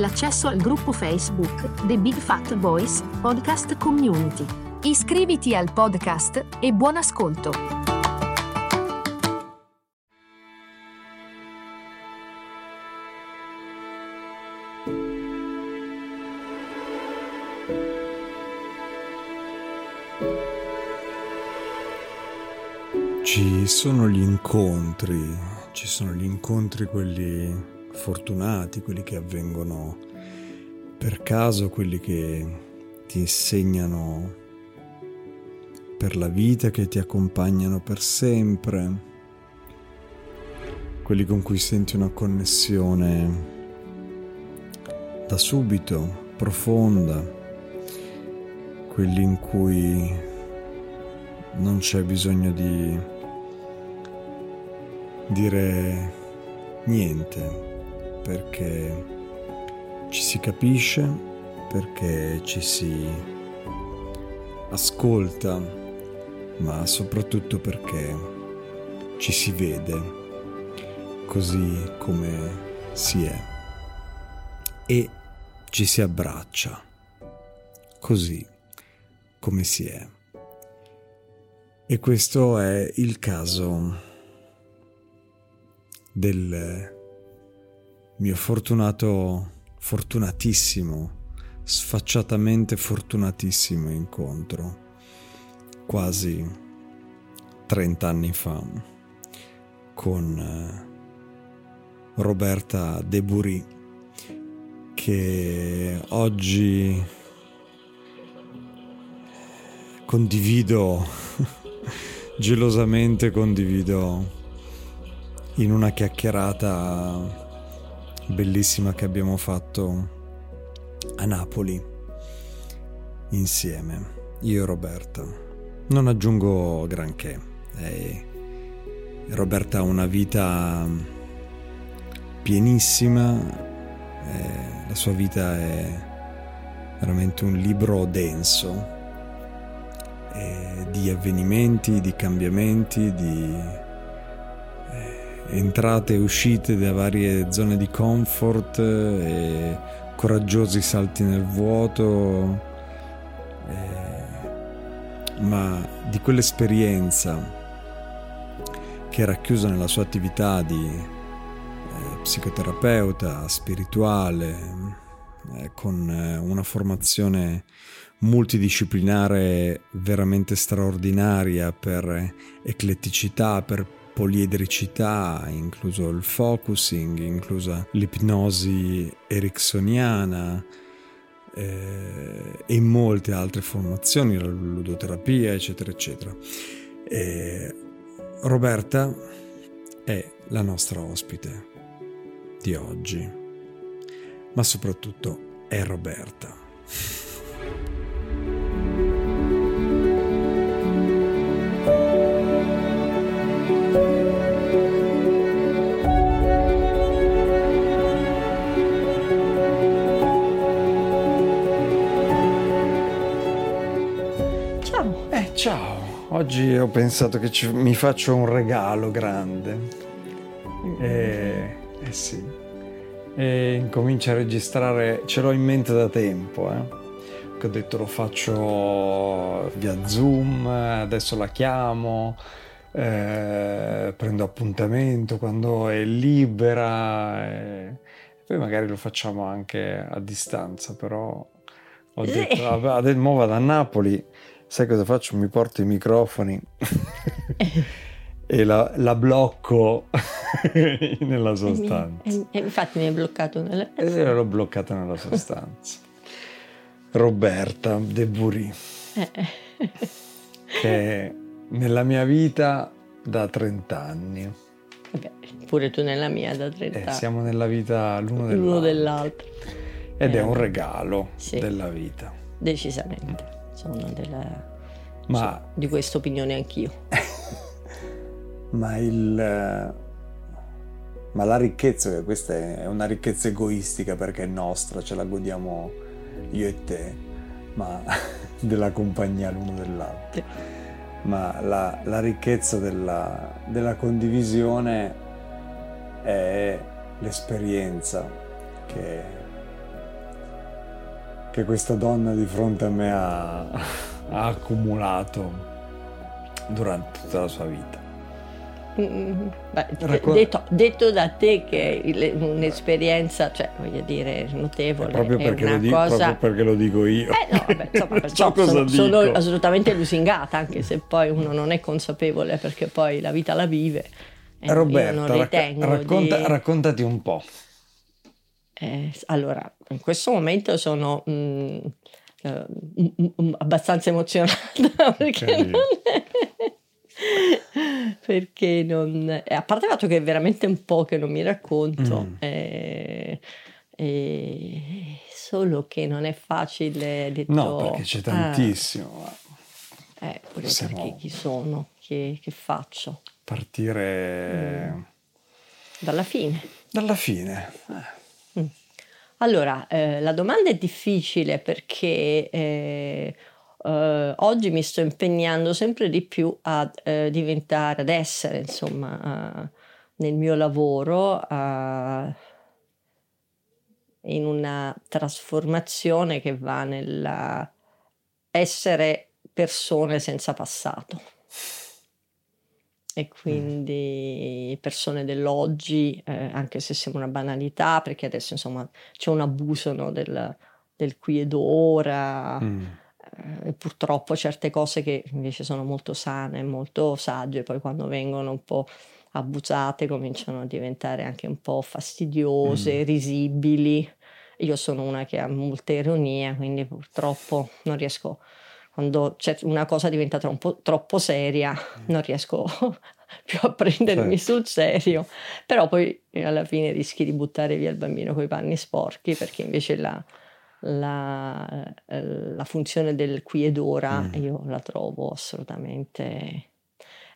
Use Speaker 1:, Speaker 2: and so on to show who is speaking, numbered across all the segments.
Speaker 1: l'accesso al gruppo Facebook The Big Fat Voice Podcast Community. Iscriviti al podcast e buon ascolto!
Speaker 2: Ci sono gli incontri, ci sono gli incontri quelli fortunati, quelli che avvengono per caso, quelli che ti insegnano per la vita, che ti accompagnano per sempre, quelli con cui senti una connessione da subito, profonda, quelli in cui non c'è bisogno di dire niente perché ci si capisce, perché ci si ascolta, ma soprattutto perché ci si vede così come si è e ci si abbraccia così come si è. E questo è il caso del mio fortunato, fortunatissimo, sfacciatamente fortunatissimo incontro, quasi 30 anni fa, con eh, Roberta De Burì, che oggi condivido, gelosamente condivido in una chiacchierata bellissima che abbiamo fatto a Napoli insieme, io e Roberta. Non aggiungo granché. E Roberta ha una vita pienissima, la sua vita è veramente un libro denso di avvenimenti, di cambiamenti, di entrate e uscite da varie zone di comfort e coraggiosi salti nel vuoto, eh, ma di quell'esperienza che è racchiusa nella sua attività di eh, psicoterapeuta spirituale, eh, con eh, una formazione multidisciplinare veramente straordinaria per ecletticità, per poliedricità, incluso il focusing, inclusa l'ipnosi ericksoniana eh, e molte altre formazioni, la ludoterapia, eccetera, eccetera. E Roberta è la nostra ospite di oggi, ma soprattutto è Roberta. Oggi ho pensato che ci, mi faccio un regalo grande. E, eh sì. E incomincio a registrare, ce l'ho in mente da tempo, eh. Che ho detto lo faccio via Zoom, adesso la chiamo, eh, prendo appuntamento quando è libera. E poi magari lo facciamo anche a distanza, però ho detto, vabbè, mo vado a Napoli sai cosa faccio? Mi porto i microfoni e la, la blocco nella sostanza.
Speaker 3: E, infatti mi hai bloccato nella...
Speaker 2: E l'ho bloccata nella sostanza. Roberta De Burì, che nella mia vita da 30 anni
Speaker 3: Vabbè, pure tu nella mia da 30
Speaker 2: Eh,
Speaker 3: anni.
Speaker 2: siamo nella vita l'uno dell'altro.
Speaker 3: l'uno dell'altro.
Speaker 2: Ed è
Speaker 3: Eh,
Speaker 2: un regalo
Speaker 3: sì.
Speaker 2: della vita.
Speaker 3: Decisamente. Sono della,
Speaker 2: Ma,
Speaker 3: di questa opinione anch'io.
Speaker 2: ma il... eh, Ma la ricchezza, questa è una ricchezza egoistica perché è nostra, ce la godiamo io e te, ma della compagnia l'uno dell'altro. Ma la, la ricchezza della, della condivisione è l'esperienza che, che questa donna di fronte a me ha, ha accumulato durante tutta la sua vita.
Speaker 3: Mm, beh,
Speaker 2: Raccon-
Speaker 3: detto, detto da te che è un'esperienza, cioè voglio dire, notevole,
Speaker 2: proprio,
Speaker 3: è
Speaker 2: perché
Speaker 3: una
Speaker 2: lo dico,
Speaker 3: cosa...
Speaker 2: proprio perché lo dico io.
Speaker 3: Eh no, vabbè, insomma,
Speaker 2: so
Speaker 3: sono, sono assolutamente lusingata, anche se poi uno non è consapevole perché poi la vita la vive. E io
Speaker 2: Roberta,
Speaker 3: ritengo
Speaker 2: racconta-
Speaker 3: di-
Speaker 2: raccontati un po'.
Speaker 3: Eh, allora, in questo momento sono mm, eh, mm, mm, abbastanza emozionata perché non perché non eh, a parte il fatto che è veramente un po' che non mi racconto
Speaker 2: Mm.
Speaker 3: eh, eh, solo che non è facile detto
Speaker 2: No, perché c'è
Speaker 3: ah,
Speaker 2: tantissimo. ma
Speaker 3: eh,
Speaker 2: Siamo-
Speaker 3: perché chi sono che, che faccio
Speaker 2: Partire
Speaker 3: Mm. dalla fine
Speaker 2: dalla fine. Eh,
Speaker 3: Allora, eh, la domanda è difficile perché eh, eh, oggi mi sto impegnando sempre di più a eh, diventare, ad essere, insomma, eh, nel mio lavoro eh, in una trasformazione che va nella essere persone senza passato. E quindi persone dell'oggi, eh, anche se sembra una banalità, perché adesso insomma c'è un abuso no, del, del qui ed ora,
Speaker 2: mm.
Speaker 3: Eh, e purtroppo certe cose che invece sono molto sane, molto sagge, poi quando vengono un po' abusate cominciano a diventare anche un po' fastidiose,
Speaker 2: Mm.
Speaker 3: risibili. Io sono una che ha molta ironia, quindi purtroppo non riesco, quando c'è una cosa diventa troppo, troppo seria, non riesco più a prendermi
Speaker 2: Certo.
Speaker 3: sul serio, però poi alla fine rischi di buttare via il bambino con i panni sporchi perché invece la, la, eh, la funzione del qui ed ora
Speaker 2: Mm.
Speaker 3: io la trovo assolutamente...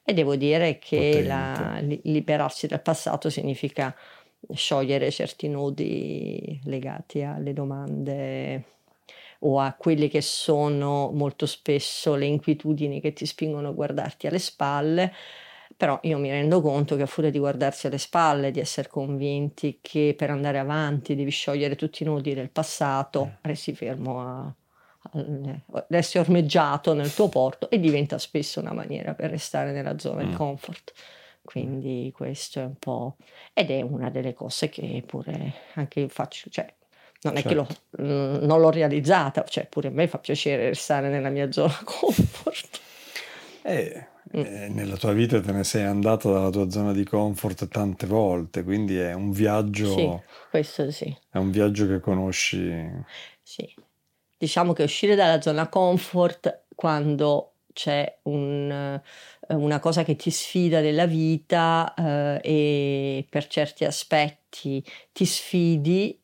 Speaker 3: E devo dire che la- li- liberarsi dal passato significa sciogliere certi nodi legati alle domande o a quelle che sono molto spesso le inquietudini che ti spingono a guardarti alle spalle, però io mi rendo conto che a furia di guardarsi alle spalle, di essere convinti che per andare avanti devi sciogliere tutti i nodi del passato, resti fermo a, al- resti ormeggiato nel tuo porto e diventa spesso una maniera per restare nella zona di
Speaker 2: Mm.
Speaker 3: comfort. Quindi questo è un po'... ed è una delle cose che pure anche io faccio, cioè non è che l'ho, mm, non l'ho realizzata, cioè pure a me fa piacere restare nella mia zona comfort.
Speaker 2: Eh. Eh, nella tua vita te ne sei andata dalla tua zona di comfort tante volte, quindi è un viaggio,
Speaker 3: Sì, questo sì.
Speaker 2: è un viaggio che conosci.
Speaker 3: Sì, diciamo che uscire dalla zona comfort quando c'è un, eh, una cosa che ti sfida nella vita eh, e per certi aspetti ti sfidi,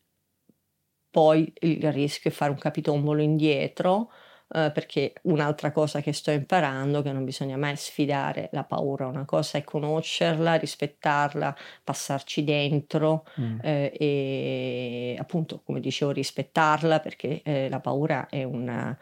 Speaker 3: poi il rischio è fare un capitombolo indietro. Eh, perché un'altra cosa che sto imparando è che non bisogna mai sfidare la paura, una cosa è conoscerla, rispettarla, passarci dentro,
Speaker 2: Mm.
Speaker 3: eh, e appunto, come dicevo, rispettarla perché eh, la paura è, una,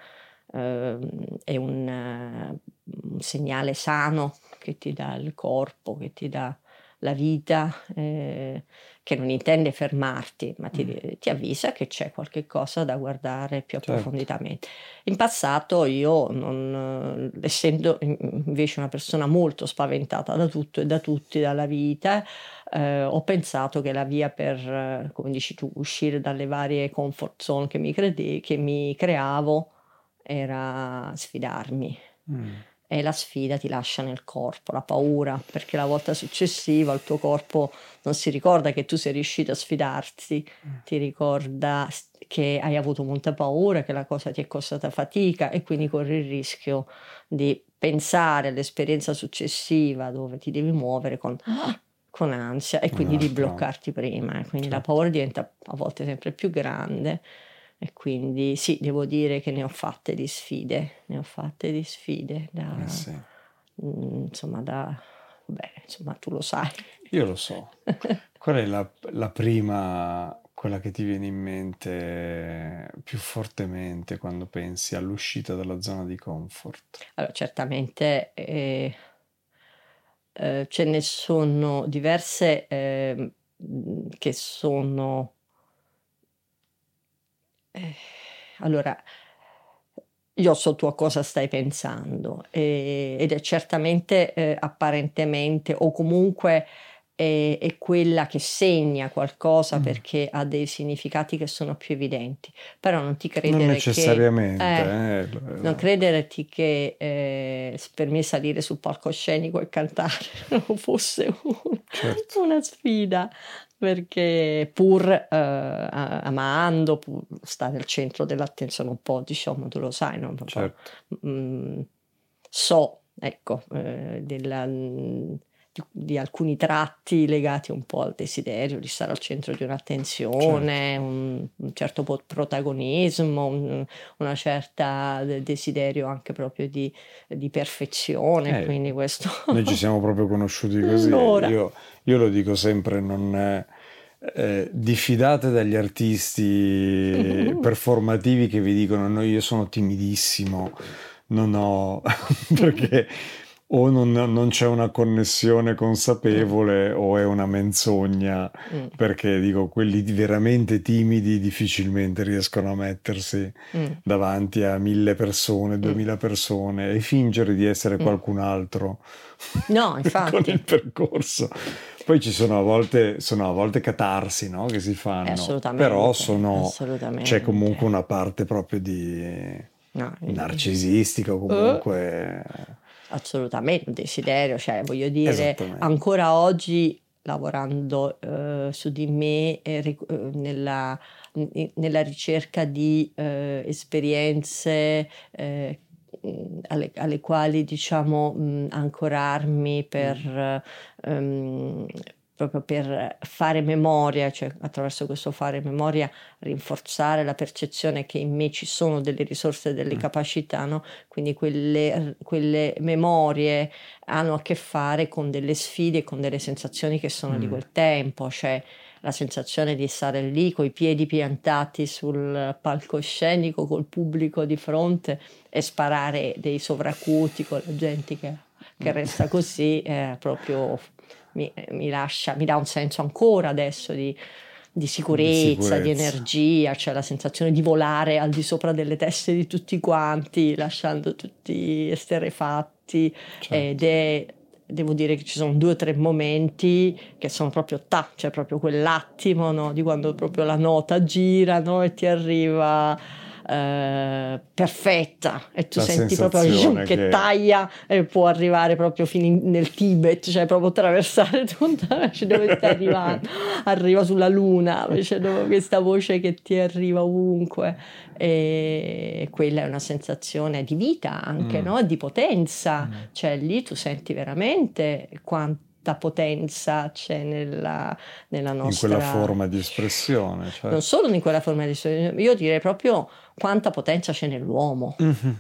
Speaker 3: ehm, è un, un segnale sano che ti dà il corpo, che ti dà la vita, eh, che non intende fermarti, ma ti, ti avvisa che c'è qualche cosa da guardare più
Speaker 2: Certo.
Speaker 3: approfonditamente. In passato io, non, eh, essendo invece una persona molto spaventata da tutto e da tutti, dalla vita, eh, ho pensato che la via per, eh, come dici tu, uscire dalle varie comfort zone che mi, crede- che mi creavo era sfidarmi.
Speaker 2: Mm.
Speaker 3: E la sfida ti lascia nel corpo, la paura, perché la volta successiva il tuo corpo non si ricorda che tu sei riuscito a sfidarti, ti ricorda che hai avuto molta paura, che la cosa ti è costata fatica e quindi corri il rischio di pensare all'esperienza successiva dove ti devi muovere con "Ah, con ansia e quindi di bloccarti prima. Quindi certo. la paura diventa a volte sempre più grande e quindi sì, devo dire che ne ho fatte di sfide, ne ho fatte di sfide da, eh sì. mh, mm, insomma, da, beh, insomma, tu lo sai.
Speaker 2: Io lo so. Qual è la, la prima, quella che ti viene in mente più fortemente quando pensi all'uscita dalla zona di comfort?
Speaker 3: Allora, certamente eh, eh, ce ne sono diverse eh, che sono eh, allora, io so tu a cosa stai pensando e, ed è certamente eh, apparentemente o comunque è, è, quella che segna qualcosa mm. perché ha dei significati che sono più evidenti. Però non ti credere non
Speaker 2: necessariamente,
Speaker 3: che, eh, eh, non crederti che eh, per me salire sul palcoscenico e cantare non fosse un, certo. una sfida perché pur eh, amando, pur stare al centro dell'attenzione un po', diciamo, tu lo sai, no? certo. mm, so, ecco, eh, della, di, di, alcuni tratti legati un po' al desiderio di stare al centro di un'attenzione, certo. un, un, certo protagonismo, un, una certa desiderio anche proprio di, di perfezione, eh, quindi questo...
Speaker 2: Noi ci siamo proprio conosciuti così, allora. io io lo dico sempre, non è, eh, diffidate dagli artisti performativi che vi dicono no, io sono timidissimo, non ho, perché o non, non, c'è una connessione consapevole o è una menzogna, mm. perché dico, quelli veramente timidi difficilmente riescono a mettersi mm. davanti a mille persone, mm. duemila persone e fingere di essere mm. qualcun altro
Speaker 3: no, infatti.
Speaker 2: con il percorso. Poi ci sono a volte, sono a volte catarsi no? che si fanno, assolutamente, però sono, assolutamente. c'è comunque una parte proprio di no, narcisistica o comunque...
Speaker 3: Uh, assolutamente, un desiderio, cioè voglio dire, ancora oggi lavorando uh, su di me e uh, nella, nella, ricerca di uh, esperienze alle, alle, quali diciamo mh, ancorarmi per, um, proprio per fare memoria, cioè attraverso questo fare memoria rinforzare la percezione che in me ci sono delle risorse, delle mm. capacità, no? quindi quelle, quelle, memorie hanno a che fare con delle sfide, con delle sensazioni che sono mm. di quel tempo, cioè la sensazione di stare lì con i piedi piantati sul palcoscenico col pubblico di fronte e sparare dei sovracuti con la gente che, che resta così è proprio mi, mi, lascia, mi dà un senso ancora adesso di, di sicurezza, di sicurezza, di energia, cioè la sensazione di volare al di sopra delle teste di tutti quanti, lasciando tutti esterrefatti certo. ed è devo dire che ci sono due o tre momenti che sono proprio ta, cioè proprio quell'attimo no? di quando proprio la nota gira no? e ti arriva eh, perfetta e tu la senti proprio che, che, taglia e può arrivare proprio fino nel Tibet, cioè proprio attraversare tutta cioè dove stai arrivando, arriva sulla luna, c'è questa voce che ti arriva ovunque e quella è una sensazione di vita anche, mm. no? di potenza, mm. cioè lì tu senti veramente quanto potenza c'è nella, nella nostra...
Speaker 2: In quella forma di espressione. Cioè...
Speaker 3: Non solo in quella forma di espressione, io direi proprio quanta potenza c'è nell'uomo. Mm-hmm.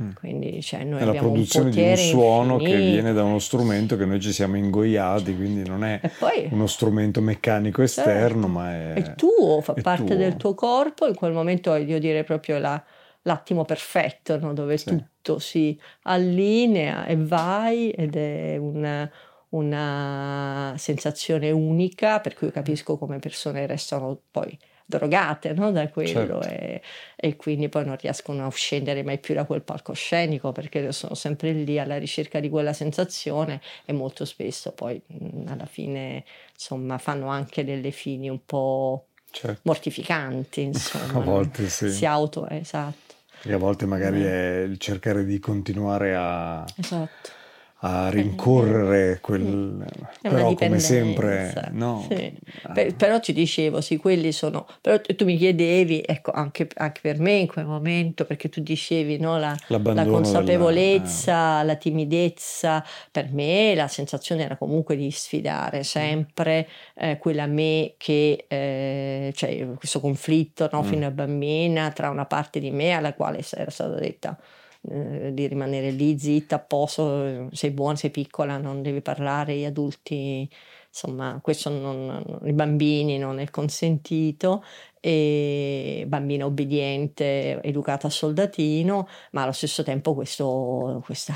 Speaker 3: Mm. Quindi cioè, noi è
Speaker 2: la produzione un di un suono infinito. che viene da uno strumento che noi ci siamo ingoiati, quindi non è poi, uno strumento meccanico esterno, certo, ma è,
Speaker 3: è tuo, fa è parte tuo. del tuo corpo. In quel momento io direi proprio la, l'attimo perfetto, no? dove sì. tutto si allinea e vai ed è una, una sensazione unica, per cui capisco come persone restano poi drogate no? da quello certo. e, e, quindi poi non riescono a scendere mai più da quel palcoscenico perché sono sempre lì alla ricerca di quella sensazione e molto spesso poi alla fine insomma fanno anche delle fini un po' certo. mortificanti insomma
Speaker 2: a volte sì
Speaker 3: si auto esatto
Speaker 2: e a volte magari eh. è il cercare di continuare a
Speaker 3: esatto
Speaker 2: a rincorrere quel... però come sempre, no?
Speaker 3: Sì. Per, però ti dicevo, sì, quelli sono... Però tu mi chiedevi, ecco, anche, anche per me in quel momento, perché tu dicevi, no, la, la consapevolezza, della... la timidezza, per me la sensazione era comunque di sfidare sempre eh, quella me che, eh, cioè questo conflitto, no, mm. fino a bambina, tra una parte di me alla quale era stata detta eh, di rimanere lì zitta, a posto, sei buona, sei piccola, non devi parlare, gli adulti, insomma, questo non, i bambini non è consentito, e bambina obbediente, educata a soldatino, ma allo stesso tempo questo, questa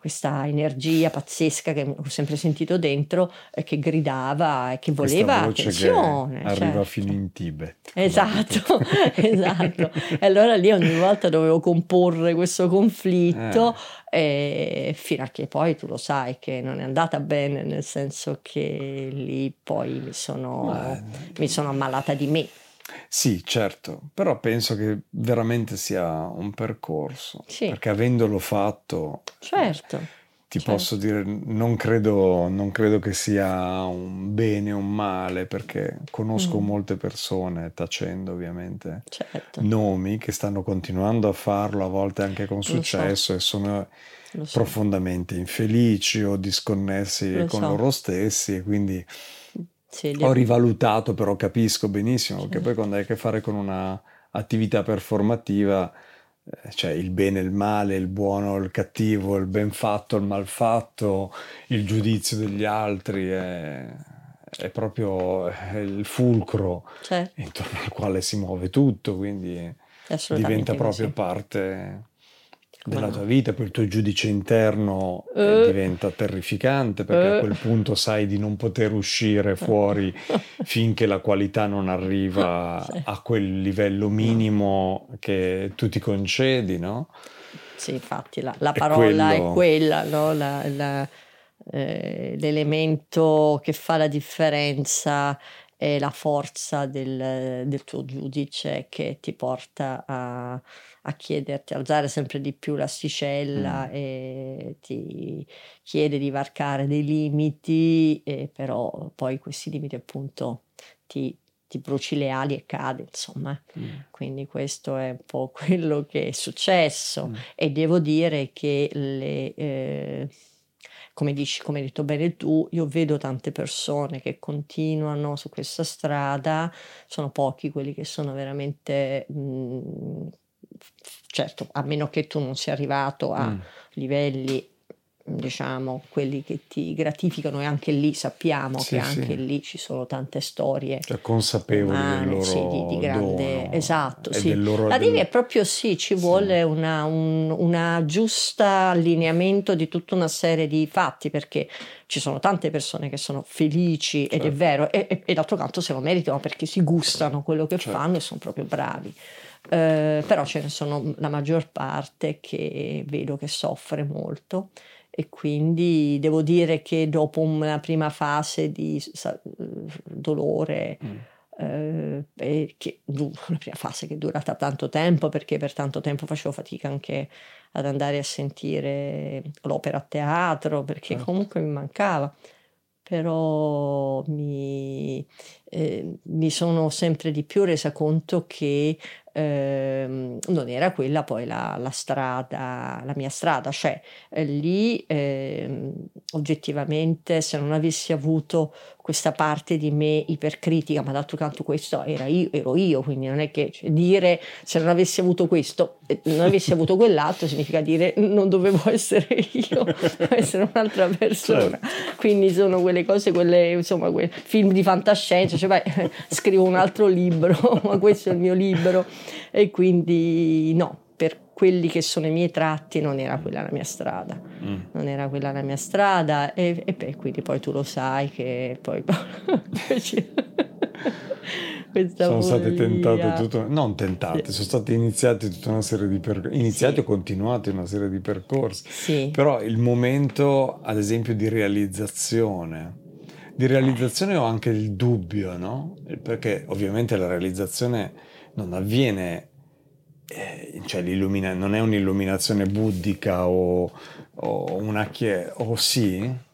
Speaker 3: questa energia pazzesca che ho sempre sentito dentro e che gridava e che voleva attenzione.
Speaker 2: Che arriva cioè. fino in Tibet.
Speaker 3: Esatto, esatto. E allora lì ogni volta dovevo comporre questo conflitto eh. fino a che poi tu lo sai che non è andata bene, nel senso che lì poi mi sono, mi sono ammalata di me.
Speaker 2: Sì, certo, però penso che veramente sia un percorso, sì. perché avendolo fatto,
Speaker 3: certo,
Speaker 2: ti
Speaker 3: certo.
Speaker 2: posso dire, non credo, non credo, che sia un bene o un male, perché conosco mm. molte persone, tacendo ovviamente
Speaker 3: certo.
Speaker 2: nomi, che stanno continuando a farlo, a volte anche con successo, so. e sono so. profondamente infelici o disconnessi Lo con so. loro stessi, e quindi sì, ho rivalutato, però capisco benissimo, perché poi quando hai a che fare con un'attività performativa, eh, cioè il bene, il male, il buono, il cattivo, il ben fatto, il mal fatto, il giudizio degli altri, è, è proprio il fulcro
Speaker 3: certo.
Speaker 2: intorno al quale si muove tutto, quindi diventa proprio sì. parte della tua vita, poi il tuo giudice interno uh, diventa terrificante perché uh, a quel punto sai di non poter uscire fuori finché la qualità non arriva sì. a quel livello minimo che tu ti concedi, no?
Speaker 3: Sì, infatti la, la parola è, quello... è quella, no? la, la, eh, l'elemento che fa la differenza è la forza del, del tuo giudice che ti porta a a chiederti, alzare sempre di più l'asticella mm. e ti chiede di varcare dei limiti, e però poi questi limiti appunto ti, ti bruci le ali e cade, insomma. Mm. Quindi questo è un po' quello che è successo mm. e devo dire che le... Eh, come dici, come hai detto bene tu, io vedo tante persone che continuano su questa strada, sono pochi quelli che sono veramente mh, mm, certo, a meno che tu non sia arrivato a mm. livelli diciamo quelli che ti gratificano e anche lì sappiamo sì, che anche sì. lì ci sono tante storie
Speaker 2: cioè consapevoli umane, del loro
Speaker 3: sì, di, di grande esatto sì. La devi è proprio sì ci vuole una, un una giusta allineamento di tutta una serie di fatti perché ci sono tante persone che sono felici certo. ed è certo. vero e, e, e d'altro canto se lo meritano perché si gustano quello che certo. fanno e sono proprio bravi eh, però ce ne sono la maggior parte che vedo che soffre molto e quindi devo dire che dopo una prima fase di sa, dolore mm. eh, che, una prima fase che è durata tanto tempo perché per tanto tempo facevo fatica anche ad andare a sentire l'opera a teatro perché certo. comunque mi mancava però mi, eh, mi sono sempre di più resa conto che eh, non era quella poi la, la, strada, la mia strada, cioè eh, lì eh, oggettivamente se non avessi avuto questa parte di me ipercritica, ma d'altro canto questo era io, ero io, quindi non è che cioè, dire se non avessi avuto questo, eh, non avessi avuto quell'altro, significa dire non dovevo essere io, essere un'altra persona. Certo. Quindi sono quelle cose, quelle, insomma, quei film di fantascienza, cioè beh, scrivo un altro libro, ma questo è il mio libro e quindi no, quelli che sono i miei tratti non era quella la mia strada, mm. non era quella la mia strada e, e beh, quindi poi tu lo sai che poi...
Speaker 2: sono state tentate tutto, non tentate, sì. sono state iniziate tutta una serie di percorsi, iniziati sì. o continuati una serie di percorsi,
Speaker 3: sì.
Speaker 2: però il momento ad esempio di realizzazione di realizzazione ho anche il dubbio, no? Perché ovviamente la realizzazione non avviene eh, cioè non è un'illuminazione buddhica o, o una chiesa, o sì?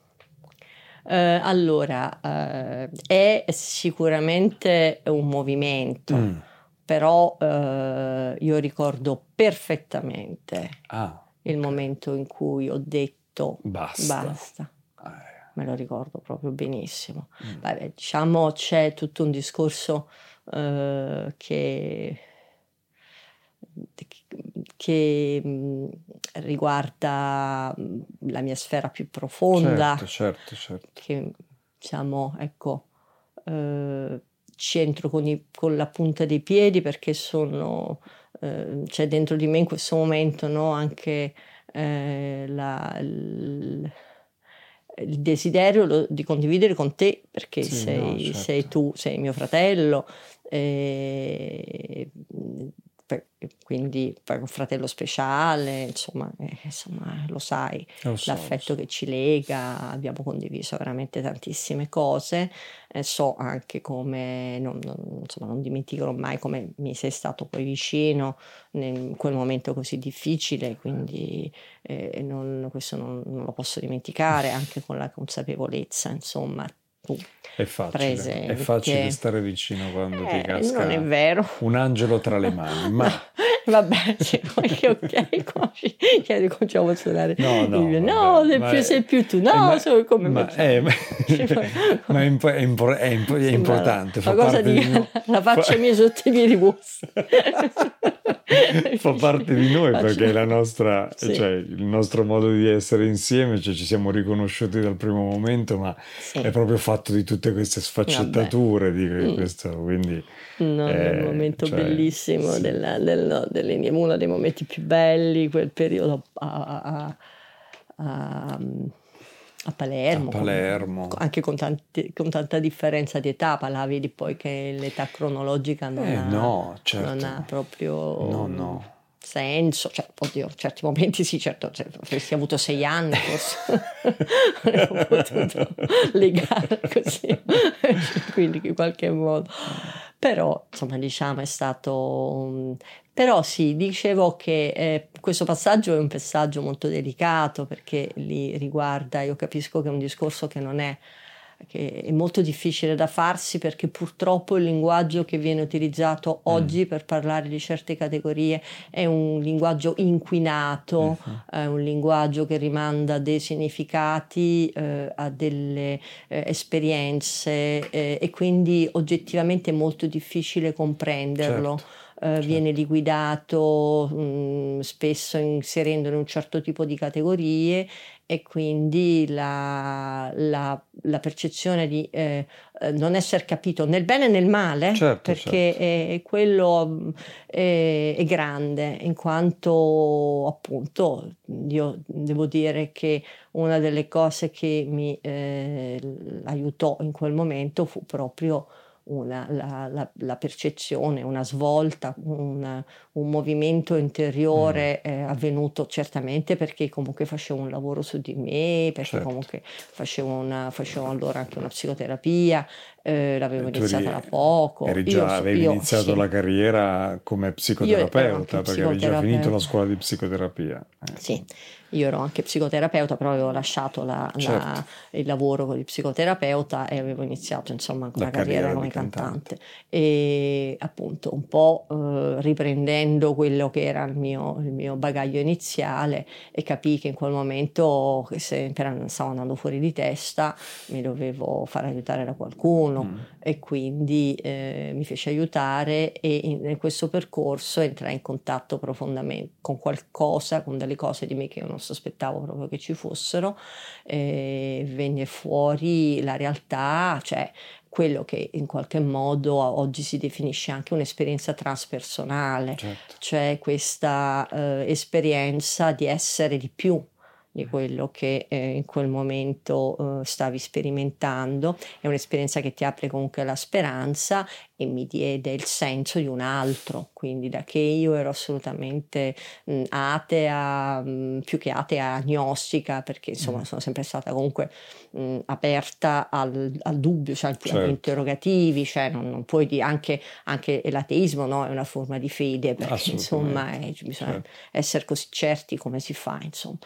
Speaker 3: Uh, allora, uh, è sicuramente un movimento, mm. però uh, io ricordo perfettamente ah, il momento in cui ho detto basta. basta. Ah. Me lo ricordo proprio benissimo. Mm. Vabbè, diciamo c'è tutto un discorso che che mh, riguarda la mia sfera più profonda,
Speaker 2: certo, certo, certo.
Speaker 3: che diciamo, ecco, eh, ci entro con, i, con, la punta dei piedi perché sono, eh, c'è dentro di me in questo momento no, anche eh, la, il, il desiderio lo, di condividere con te perché sì, sei, no, certo. sei, tu, sei mio fratello. Eh, quindi un fratello speciale, insomma, eh, insomma lo sai, lo so, l'affetto lo so. che ci lega, abbiamo condiviso veramente tantissime cose, eh, so anche come, non, non, insomma, non dimenticherò mai come mi sei stato poi vicino in quel momento così difficile, quindi eh, non, questo non, non lo posso dimenticare, anche con la consapevolezza, insomma,
Speaker 2: è facile, è facile stare vicino quando eh, ti casca
Speaker 3: non è vero.
Speaker 2: un angelo tra le mani, ma...
Speaker 3: Vabbè, sì, ok, ok, chiedi cominciamo a suonare
Speaker 2: no, no,
Speaker 3: il no, sei più, sei più tu, no, eh, ma, sono come
Speaker 2: ma, eh, ma, ma è, impo- è, impo- è, impo- è importante.
Speaker 3: Fa cosa di, di la faccia mia sotto i miei vostri.
Speaker 2: fa parte di noi perché è la nostra, sì. cioè, il nostro modo di essere insieme, cioè, ci siamo riconosciuti dal primo momento, ma sì. è proprio fatto di tutte queste sfaccettature, di mm. questo, quindi...
Speaker 3: No, è un momento cioè, bellissimo, sì. della, del, delle, uno dei momenti più belli, quel periodo a, a, a, a Palermo,
Speaker 2: Palermo.
Speaker 3: Con, anche con, tanti, con, tanta differenza di età, la vedi poi che l'età cronologica non,
Speaker 2: eh,
Speaker 3: ha,
Speaker 2: no, certo.
Speaker 3: non ha proprio...
Speaker 2: No, no
Speaker 3: senso, cioè, oddio, certi momenti sì, certo, cioè, avresti avuto sei anni, forse avremmo potuto legare così, quindi in qualche modo. Però, insomma, diciamo, è stato... Però sì, dicevo che eh, questo passaggio è un passaggio molto delicato perché li riguarda, io capisco che è un discorso che non è che è molto difficile da farsi perché purtroppo il linguaggio che viene utilizzato mm. oggi mm. per parlare di certe categorie è un linguaggio inquinato, uh-huh. è un linguaggio che rimanda a dei significati, eh, a delle eh, esperienze eh, e quindi oggettivamente è molto difficile comprenderlo. Certo. Uh, certo. viene liquidato mh, mm, spesso inserendolo in un certo tipo di categorie e quindi la, la, la percezione di eh, eh non essere capito nel bene e nel male,
Speaker 2: certo,
Speaker 3: perché
Speaker 2: certo.
Speaker 3: È, quello è, è, grande, in quanto appunto io devo dire che una delle cose che mi eh, aiutò in quel momento fu proprio una, la, la, la, percezione, una svolta, un, un movimento interiore mm. eh, avvenuto certamente perché comunque facevo un lavoro su di me, perché certo. comunque facevo, una, facevo allora anche una psicoterapia, eh, l'avevo iniziata da poco.
Speaker 2: Eri già, io, avevi io, iniziato sì. la carriera come psicoterapeuta perché avevi già finito la scuola di psicoterapia.
Speaker 3: Eh. Sì, io ero anche psicoterapeuta, però avevo lasciato la, certo. la, il lavoro il psicoterapeuta e avevo iniziato insomma la, la carriera, come cantante. cantante. E appunto un po' eh, riprendendo quello che era il mio, il mio, bagaglio iniziale e capii che in quel momento se stavo andando fuori di testa mi dovevo far aiutare da qualcuno mm. e quindi eh, mi fece aiutare e in, in questo percorso entrai in contatto profondamente con qualcosa, con delle cose di me che io non sospettavo proprio che ci fossero, eh, venne fuori la realtà, cioè quello che in qualche modo oggi si definisce anche un'esperienza transpersonale,
Speaker 2: certo.
Speaker 3: cioè questa eh, esperienza di essere di più di quello che eh, in quel momento eh, stavi sperimentando. È un'esperienza che ti apre comunque la speranza e mi diede il senso di un altro, quindi da che io ero assolutamente mh, atea, mh, più che atea agnostica, perché insomma mm. sono sempre stata comunque mh, aperta al, al, dubbio, cioè certo. agli interrogativi, cioè non, non puoi dire anche, anche l'ateismo no? è una forma di fede, perché insomma è, bisogna certo. essere così certi come si fa, insomma.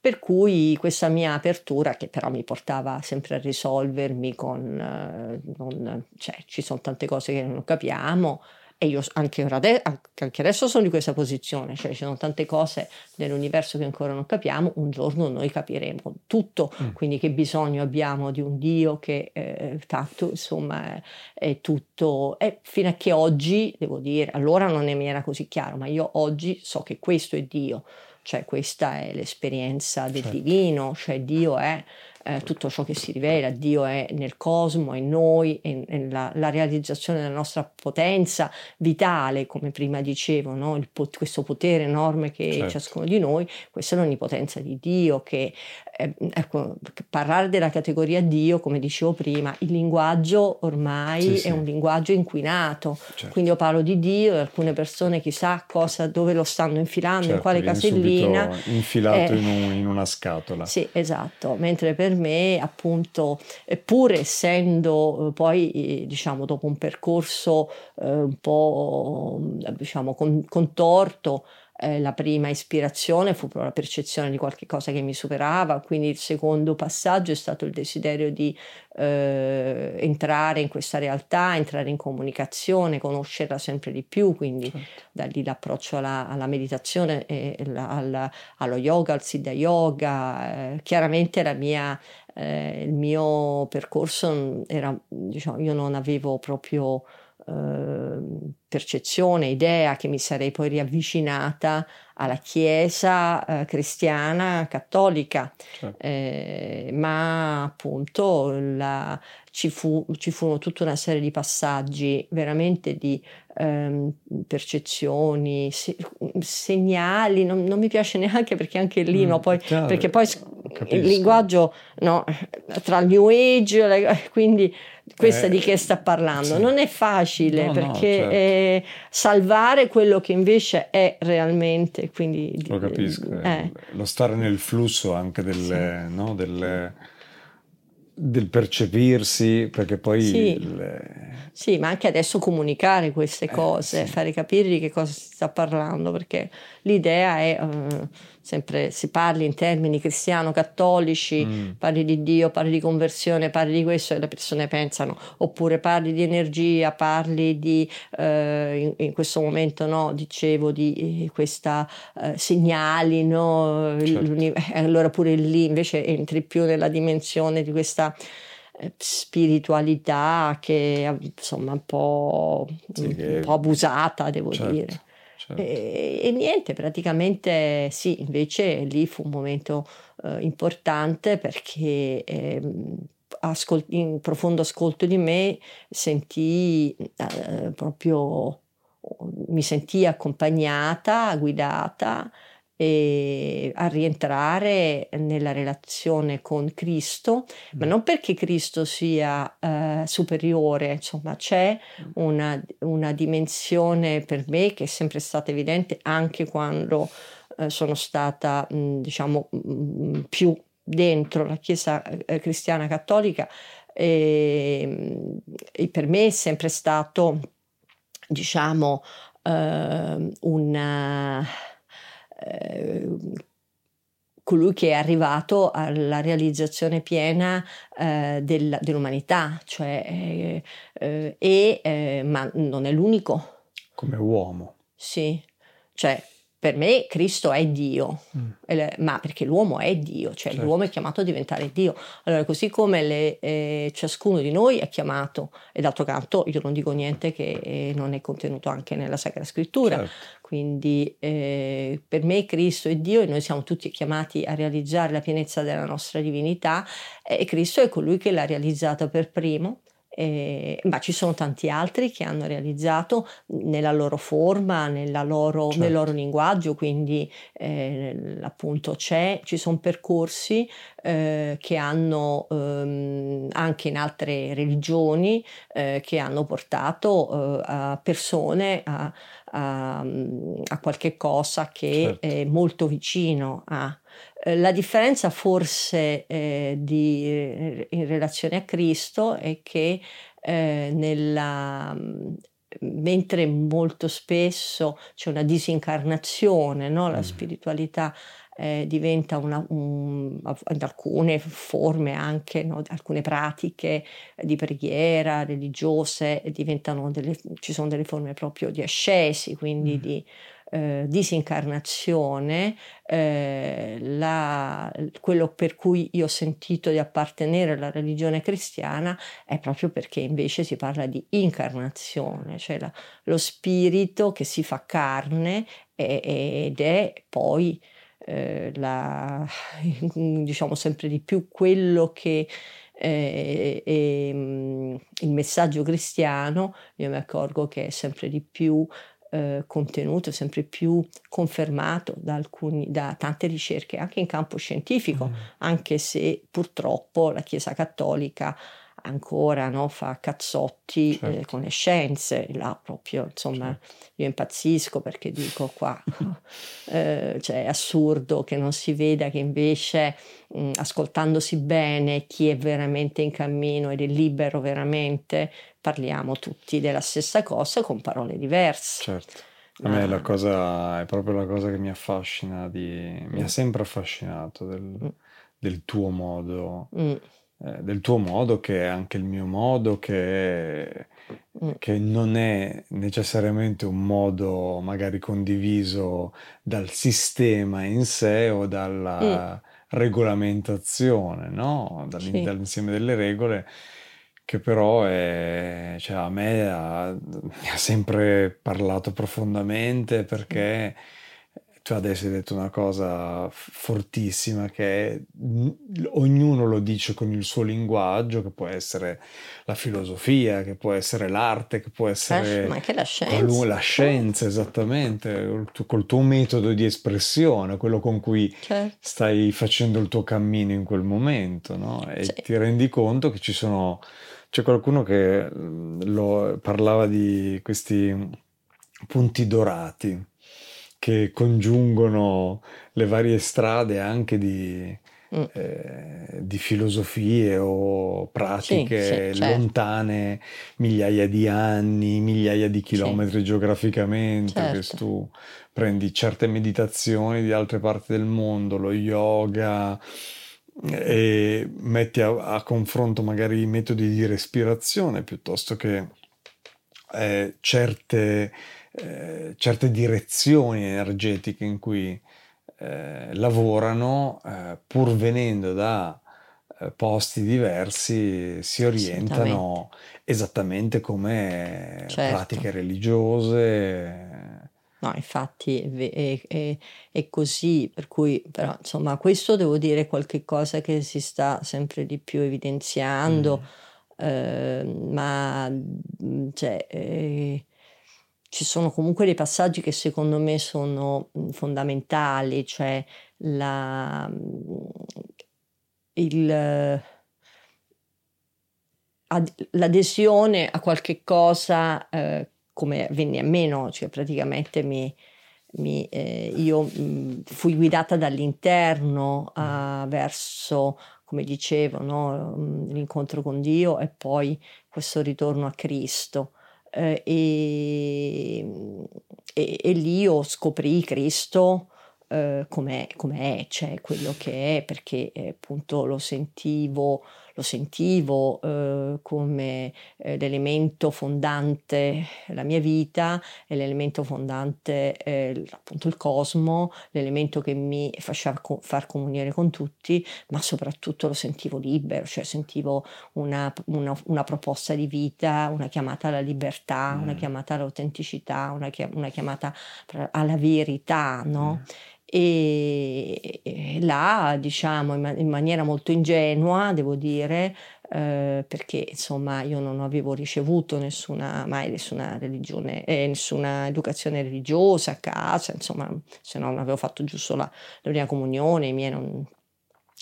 Speaker 3: Per cui questa mia apertura, che però mi portava sempre a risolvermi con, eh, non, cioè ci sono tante cose che non capiamo, e io anche, ora anche adesso sono in questa posizione, cioè ci sono tante cose nell'universo che ancora non capiamo, un giorno noi capiremo tutto, mm. quindi che bisogno abbiamo di un Dio che eh, tanto insomma è, è tutto, e fino a che oggi, devo dire, allora non mi era così chiaro, ma io oggi so che questo è Dio, cioè questa è l'esperienza del certo. divino, cioè Dio è eh, tutto ciò che si rivela, Dio è nel cosmo, è in noi, è nella la realizzazione della nostra potenza vitale, come prima dicevo, no? Il, questo potere enorme che certo. ciascuno di noi, questa è l'onnipotenza di Dio che eh, ecco, parlare della categoria Dio, come dicevo prima, il linguaggio ormai sì, sì. è un linguaggio inquinato, certo. quindi io parlo di Dio e alcune persone chissà cosa, dove lo stanno infilando, certo, in quale casellina.
Speaker 2: Infilato eh, in, un, in, una scatola.
Speaker 3: Sì, esatto, mentre per me appunto, pur essendo eh, poi eh, diciamo dopo un percorso eh, un po' diciamo con, contorto, eh, la prima ispirazione fu proprio la percezione di qualche cosa che mi superava, quindi il secondo passaggio è stato il desiderio di eh, entrare in questa realtà, entrare in comunicazione, conoscerla sempre di più, quindi certo. da lì l'approccio alla, alla meditazione, e la, alla, allo yoga, al siddha yoga, eh, chiaramente la mia, eh, il mio percorso era, diciamo, io non avevo proprio Ehm, percezione, idea che mi sarei poi riavvicinata alla Chiesa eh, cristiana cattolica, certo. eh, ma appunto la, ci, fu, ci, furono tutta una serie di passaggi veramente di ehm, percezioni, se, segnali, non, non, mi piace neanche perché anche lì, mm, no, poi, perché poi Capisco. il linguaggio no, tra il New Age, quindi questa eh, di che sta parlando. Sì. Non è facile no, perché no, certo. eh, salvare quello che invece è realmente. Quindi,
Speaker 2: Lo capisco. Eh. eh. Lo stare nel flusso anche delle, sì. no, delle, del percepirsi, perché poi...
Speaker 3: Sì.
Speaker 2: Le...
Speaker 3: sì. ma anche adesso comunicare queste eh, cose, fare capire di che cosa si sta parlando, perché l'idea è... Uh, sempre si parli in termini cristiano-cattolici, mm. parli di Dio, parli di conversione, parli di questo e le persone pensano, oppure parli di energia, parli di, eh, in, in, questo momento no, dicevo, di eh, questa eh, segnali, no? Certo. allora pure lì invece entri più nella dimensione di questa eh, spiritualità che insomma un po', sì, un po abusata devo certo. dire Certo. E, e, niente, praticamente sì, invece lì fu un momento eh, importante perché eh, ascol- in profondo ascolto di me sentii eh, proprio, mi sentii accompagnata, guidata e a rientrare nella relazione con Cristo, ma mm. non perché Cristo sia eh, superiore, insomma c'è mm. una, una, dimensione per me che è sempre stata evidente anche quando eh, sono stata mh, diciamo mh, più dentro la Chiesa eh, cristiana cattolica e, e, per me è sempre stato diciamo eh, una eh, colui che è arrivato alla realizzazione piena eh, del, dell'umanità, cioè, eh, eh e, eh, ma non è l'unico.
Speaker 2: Come uomo.
Speaker 3: Sì, cioè per me Cristo è Dio, mm. ma perché l'uomo è Dio, cioè certo. l'uomo è chiamato a diventare Dio. Allora, così come le, eh, ciascuno di noi è chiamato, e d'altro canto io non dico niente che eh, non è contenuto anche nella Sacra Scrittura, certo. quindi eh, per me Cristo è Dio e noi siamo tutti chiamati a realizzare la pienezza della nostra divinità e Cristo è colui che l'ha realizzata per primo eh, ma ci sono tanti altri che hanno realizzato nella loro forma, loro, certo. nel loro linguaggio, quindi eh, appunto c'è, ci sono percorsi eh, che hanno ehm, anche in altre religioni eh, che hanno portato eh, a persone a, a, a, qualche cosa che certo. è molto vicino a la differenza forse eh, di, eh, in relazione a Cristo è che eh, nella, mm, mentre molto spesso c'è una disincarnazione, no? la mm. spiritualità eh, diventa una, un, in alcune forme anche, no? alcune pratiche di preghiera religiose, diventano delle, ci sono delle forme proprio di ascesi, quindi mm. di eh, disincarnazione, eh, la, quello per cui io ho sentito di appartenere alla religione cristiana è proprio perché invece si parla di incarnazione, cioè la, lo spirito che si fa carne ed è poi eh, la, diciamo sempre di più quello che eh, eh, il messaggio cristiano, io mi accorgo che è sempre di più eh, contenuto, sempre più confermato da, alcuni, da tante ricerche anche in campo scientifico, mm. anche se purtroppo la Chiesa Cattolica ancora no, fa cazzotti eh, certo. eh, con le scienze, là proprio, insomma, certo. io impazzisco perché dico qua, eh, cioè è assurdo che non si veda che invece mh, ascoltandosi bene chi è veramente in cammino ed è libero veramente, parliamo tutti della stessa cosa con parole diverse.
Speaker 2: Certo. A me la cosa è proprio la cosa che mi affascina, di, mi ha sempre affascinato del, mm. del tuo modo mm eh, del tuo modo, che è anche il mio modo, che, mm. che, non è necessariamente un modo magari condiviso dal sistema in sé o dalla mm. regolamentazione, no? Dall, sì. dall'insieme delle regole che però è, cioè a me ha, mi ha sempre parlato profondamente perché tu adesso hai detto una cosa fortissima che è, ognuno lo dice con il suo linguaggio, che può essere la filosofia, che può essere l'arte, che può essere...
Speaker 3: Ma anche la scienza.
Speaker 2: La scienza, esattamente, col tuo metodo di espressione, quello con cui certo. stai facendo il tuo cammino in quel momento, no? E sì. ti rendi conto che ci sono... C'è qualcuno che lo, parlava di questi punti dorati che congiungono le varie strade anche di, mm. eh, di filosofie o pratiche sì, sì, certo. lontane migliaia di anni, migliaia di chilometri sì. geograficamente, certo. che tu prendi certe meditazioni di altre parti del mondo, lo yoga e metti a, a confronto magari i metodi di respirazione piuttosto che eh, certe eh, certe direzioni energetiche in cui eh, lavorano, eh, pur venendo da eh, posti diversi, si orientano esattamente come certo. pratiche religiose.
Speaker 3: No, infatti è, è, è, così, per cui però insomma questo devo dire qualche cosa che si sta sempre di più evidenziando, mm. eh, ma cioè, eh, ci sono comunque dei passaggi che secondo me sono mhmm, fondamentali, cioè la, mhmm, il, l'adesione a qualche cosa eh, come venne a meno, cioè praticamente mi, mi, eh, io mh, mhmm, fui guidata dall'interno uh, verso, come dicevo, no, l'incontro con Dio e poi questo ritorno a Cristo eh, e, e, e, lì io scoprì Cristo eh, com'è, com'è, cioè quello che è, perché eh, appunto lo sentivo lo sentivo eh, come eh, l'elemento fondante la mia vita l'elemento fondante eh, appunto il cosmo, l'elemento che mi faceva co- far comunione con tutti, ma soprattutto lo sentivo libero, cioè sentivo una, una, una proposta di vita, una chiamata alla libertà, mm. una chiamata all'autenticità, una, una chiamata alla verità, no? Mm e là, diciamo, in, maniera molto ingenua, devo dire, eh, perché insomma io non avevo ricevuto nessuna, mai nessuna religione, eh, nessuna educazione religiosa a casa, insomma, se non avevo fatto giusto la, la comunione, i miei non,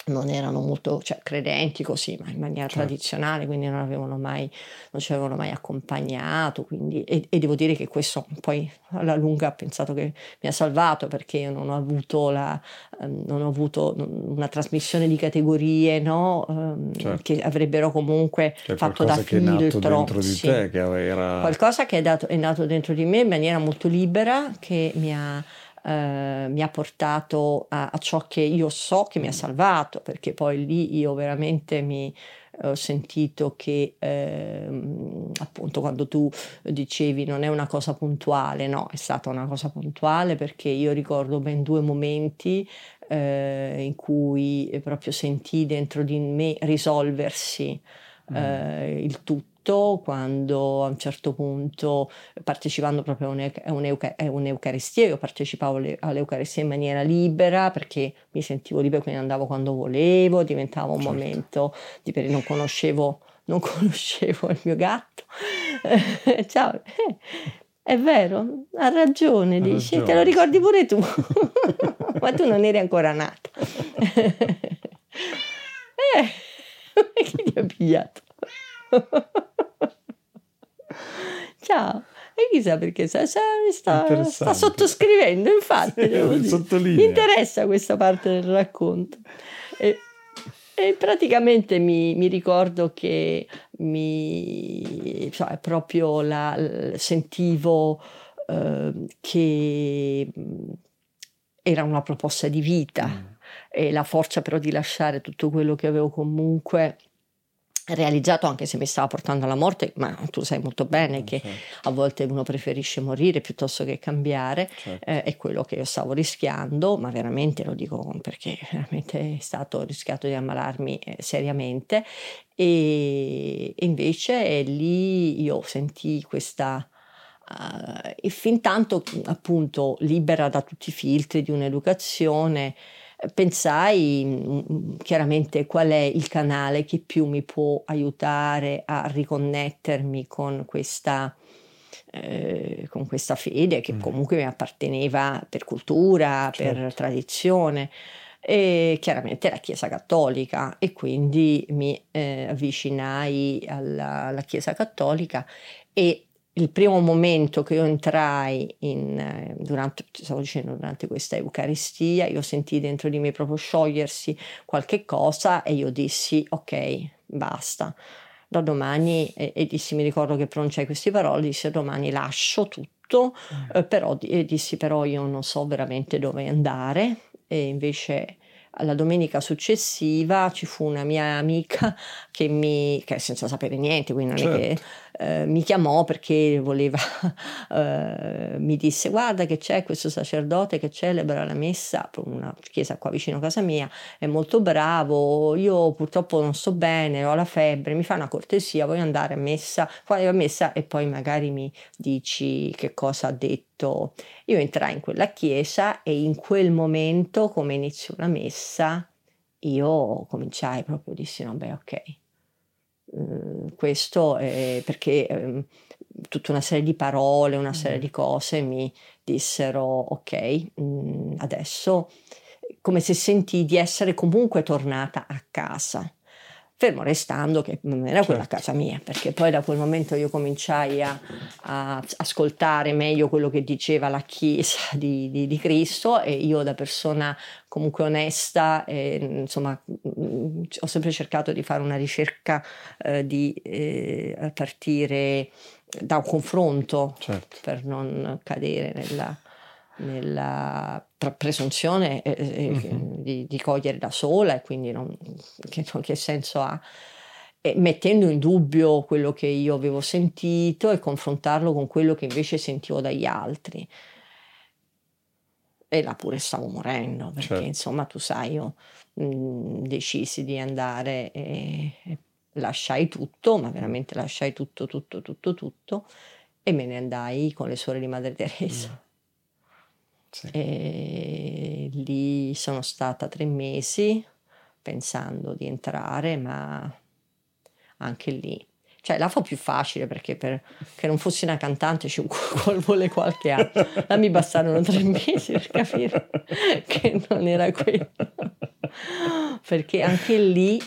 Speaker 3: non erano molto cioè, credenti così, ma in maniera certo. tradizionale, quindi non, avevano mai, non ci avevano mai accompagnato. Quindi, e, e, devo dire che questo poi alla lunga ho pensato che mi ha salvato perché io non ho avuto, la, um, non ho avuto una trasmissione di categorie no? um, certo. che avrebbero comunque cioè, fatto da filtro. Che è nato
Speaker 2: dentro di sì. te, che era...
Speaker 3: Qualcosa che è, dato, è nato dentro di me in maniera molto libera, che mi ha eh, mi ha portato a, a, ciò che io so che mi ha salvato, perché poi lì io veramente mi eh, ho sentito che eh, appunto quando tu dicevi non è una cosa puntuale, no, è stata una cosa puntuale perché io ricordo ben due momenti eh, in cui proprio sentii dentro di me risolversi mm. Eh, il tutto tutto quando a un certo punto, partecipando proprio a, un'Eucaristia, io partecipavo all'Eucaristia in maniera libera perché mi sentivo libera, quindi andavo quando volevo, diventava un certo. momento di per non conoscevo, non conoscevo il mio gatto. Ciao. Eh, è vero, ha ragione, ha dici, ragione. te lo ricordi pure tu, ma tu non eri ancora nato. eh, chi ti ha pigliato? Ciao. E chissà perché sta, sta, sta sottoscrivendo, infatti. Sì, Mi interessa questa parte del racconto. E, e praticamente mi, mi, ricordo che mi, cioè, proprio la, sentivo eh, che era una proposta di vita mm. e la forza però di lasciare tutto quello che avevo comunque realizzato anche se mi stava portando alla morte, ma tu sai molto bene che certo. a volte uno preferisce morire piuttosto che cambiare, certo. eh, è quello che io stavo rischiando, ma veramente lo dico perché veramente è stato rischiato di ammalarmi eh, seriamente e, e invece eh, lì io sentii questa uh, e fin tanto appunto libera da tutti i filtri di un'educazione pensai mm, mm, chiaramente qual è il canale che più mi può aiutare a riconnettermi con questa, eh, con questa fede che mm. comunque mi apparteneva per cultura, certo. per tradizione e chiaramente la Chiesa Cattolica e quindi mi eh, avvicinai alla, alla Chiesa Cattolica e il primo momento che io entrai in, eh, durante, stavo dicendo, durante questa Eucaristia, io sentii dentro di me proprio sciogliersi qualche cosa e io dissi ok, basta. Da domani, e, e dissi, mi ricordo che pronunciai queste parole, dissi domani lascio tutto, mm. eh, però, e dissi però io non so veramente dove andare e invece la domenica successiva ci fu una mia amica che mi, che senza sapere niente, quindi non certo. è che certo eh, mi chiamò perché voleva, eh, mi disse guarda che c'è questo sacerdote che celebra la messa, una chiesa qua vicino a casa mia, è molto bravo, io purtroppo non sto bene, ho la febbre, mi fa una cortesia, voglio andare a messa, fai a messa e poi magari mi dici che cosa ha detto. Io entrai in quella chiesa e in quel momento, come iniziò la messa, io cominciai proprio, dissi no beh ok, Mhmm, questo è perché eh, tutta una serie di parole, una serie di cose mi dissero ok, mhmm, adesso come se sentii di essere comunque tornata a casa fermo restando che non era quella certo. casa mia, perché poi da quel momento io cominciai a, a ascoltare meglio quello che diceva la Chiesa di, di, di Cristo e io da persona comunque onesta, eh, insomma, mh, ho sempre cercato di fare una ricerca eh, di eh, partire da un confronto certo. per non cadere nella nella presunzione eh, mm-hmm. di, di, cogliere da sola e quindi non, che, che senso ha? Mettendo in dubbio quello che io avevo sentito e confrontarlo con quello che invece sentivo dagli altri. E là pure stavo morendo, perché certo. insomma tu sai, io mh, decisi di andare e, e lasciai tutto, ma veramente lasciai tutto, tutto, tutto, tutto e me ne andai con le suore di Madre Teresa. Mm. Sì. E lì sono stata tre mesi pensando di entrare, ma anche lì. Cioè la fa più facile perché per che non fossi una cantante ci vuole qualche anno. A mi bastarono tre mesi per capire che non era quello. Perché anche lì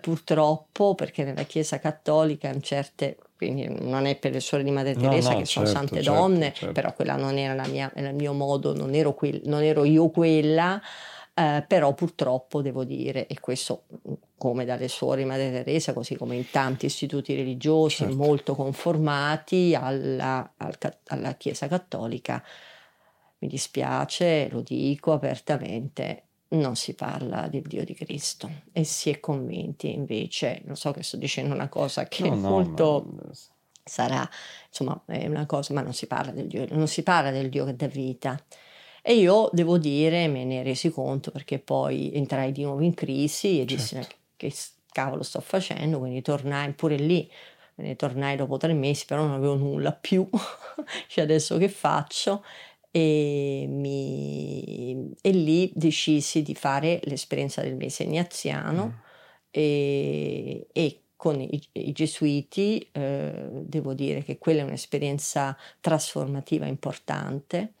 Speaker 3: purtroppo, perché nella Chiesa cattolica in certe quindi non è per le suore di Madre Teresa no, no, che certo, sono sante certo, donne, certo. però quella non era la mia, il mio modo, non ero, que- non ero io quella, eh, però purtroppo devo dire, e questo come dalle suore di Madre Teresa, così come in tanti istituti religiosi certo. molto conformati alla, al, alla Chiesa cattolica, mi dispiace, lo dico apertamente, non si parla del Dio di Cristo e si è convinti invece, non so che sto dicendo una cosa che no, no, molto ma... sarà, insomma, è una cosa, ma non si parla del Dio, non si parla del Dio che dà vita. E io devo dire, me ne resi conto perché poi entrai di nuovo in crisi e dissi certo. che cavolo sto facendo, quindi tornai pure lì, me ne tornai dopo tre mesi, però non avevo nulla più, cioè adesso che faccio? E, mi, e lì decisi di fare l'esperienza del mese ignaziano mm. e, e con i, i gesuiti eh, devo dire che quella è un'esperienza trasformativa importante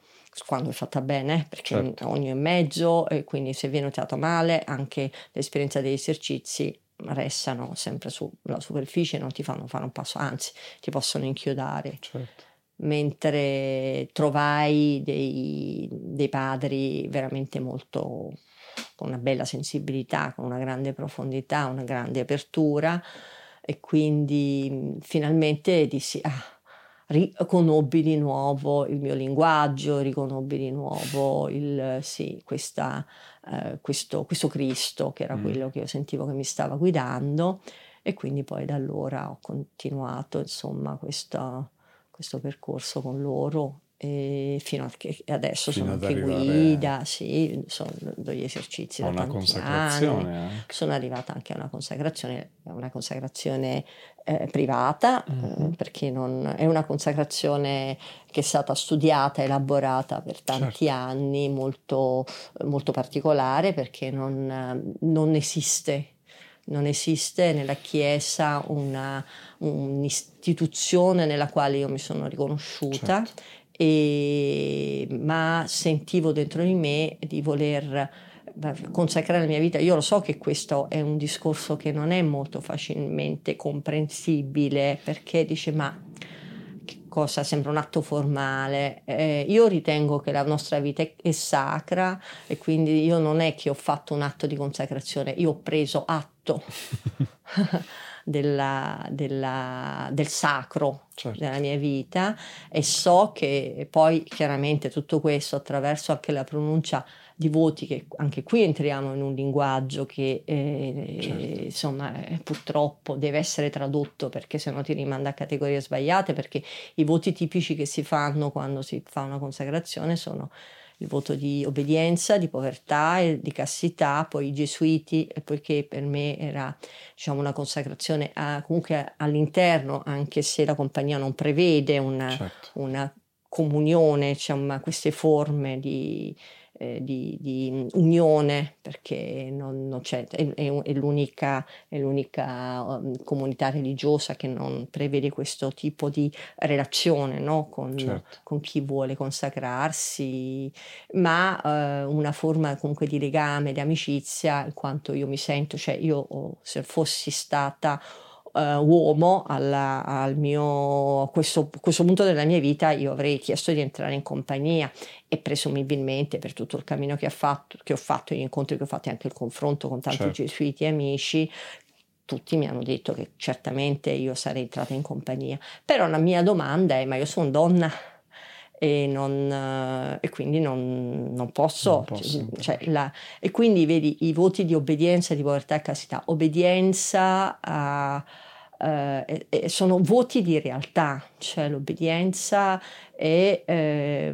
Speaker 3: quando è fatta bene, perché certo. ogni è mezzo e quindi se viene usato male anche l'esperienza degli esercizi restano sempre sulla superficie e non ti fanno fare un passo, anzi ti possono inchiodare.
Speaker 2: Certo
Speaker 3: mentre trovai dei, dei padri veramente molto con una bella sensibilità, con una grande profondità, una grande apertura e quindi finalmente dissi ah, riconobbi di nuovo il mio linguaggio, riconobbi di nuovo il, sì, questa, eh, questo, questo, Cristo che era mm. quello che io sentivo che mi stava guidando e quindi poi da allora ho continuato insomma questo questo percorso con loro e fino a che adesso fino sono anche guida, sì, sono degli esercizi da una consacrazione anni. sono arrivata anche a una consacrazione, una consacrazione eh, privata, mm-hmm. eh, perché non, è una consacrazione che è stata studiata, elaborata per tanti certo. anni, molto, molto particolare, perché non, non esiste non esiste nella Chiesa una, un'istituzione nella quale io mi sono riconosciuta, certo. e, ma sentivo dentro di me di voler consacrare la mia vita. Io lo so che questo è un discorso che non è molto facilmente comprensibile perché dice ma cosa sembra un atto formale. Eh, io ritengo che la nostra vita è, è, sacra e quindi io non è che ho fatto un atto di consacrazione, io ho preso atto della, della, del sacro certo. della mia vita e so che poi chiaramente tutto questo attraverso anche la pronuncia di voti che anche qui entriamo in un linguaggio che eh, certo. insomma eh, purtroppo deve essere tradotto perché se no ti rimanda a categorie sbagliate perché i voti tipici che si fanno quando si fa una consacrazione sono il voto di obbedienza, di povertà e di castità, poi i gesuiti, poiché per me era diciamo, una consacrazione a, comunque all'interno, anche se la compagnia non prevede una, certo. una comunione, diciamo, queste forme di, eh, di, di, unione perché non, non c'è, è, è, l'unica, è l'unica um, comunità religiosa che non prevede questo tipo di relazione no? con, certo. con, chi vuole consacrarsi, ma eh, una forma comunque di legame, di amicizia, in quanto io mi sento, cioè io se fossi stata uh, uomo alla, al mio, a questo, questo, punto della mia vita io avrei chiesto di entrare in compagnia e presumibilmente per tutto il cammino che, fatto, che ho fatto, gli incontri che ho fatto e anche il confronto con tanti certo. gesuiti amici, tutti mi hanno detto che certamente io sarei entrata in compagnia. Però la mia domanda è, ma io sono donna e, non, e quindi non, non posso. Non posso cioè, la, e quindi vedi i voti di obbedienza, di povertà e castità. Obbedienza a eh, sono voti di realtà, cioè l'obbedienza è eh,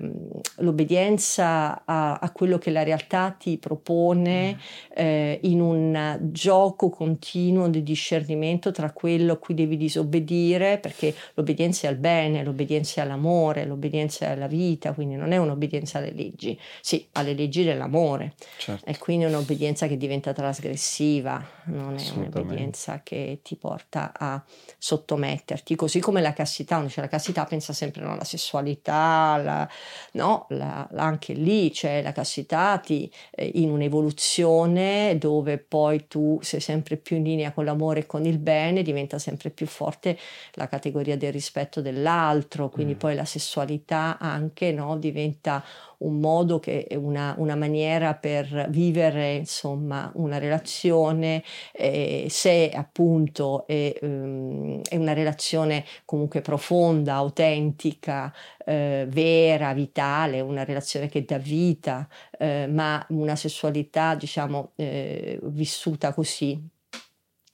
Speaker 3: l'obbedienza a, a, quello che la realtà ti propone mm. eh, in un gioco continuo di discernimento tra quello a cui devi disobbedire, perché l'obbedienza è al bene, l'obbedienza è all'amore, l'obbedienza è alla vita, quindi non è un'obbedienza alle leggi, sì, alle leggi dell'amore, certo. e quindi è un'obbedienza che diventa trasgressiva, non è un'obbedienza che ti porta a sottometterti, così come la castità, uno dice la castità pensa sempre alla sessualità, la, no, la, anche lì c'è la castità ti, eh, in un'evoluzione dove poi tu sei sempre più in linea con l'amore e con il bene, diventa sempre più forte la categoria del rispetto dell'altro, quindi mm. poi la sessualità anche no, diventa un modo che una, una maniera per vivere insomma una relazione eh, se appunto è, um, è, una relazione comunque profonda, autentica, eh, vera, vitale, una relazione che dà vita, eh, ma una sessualità diciamo eh, vissuta così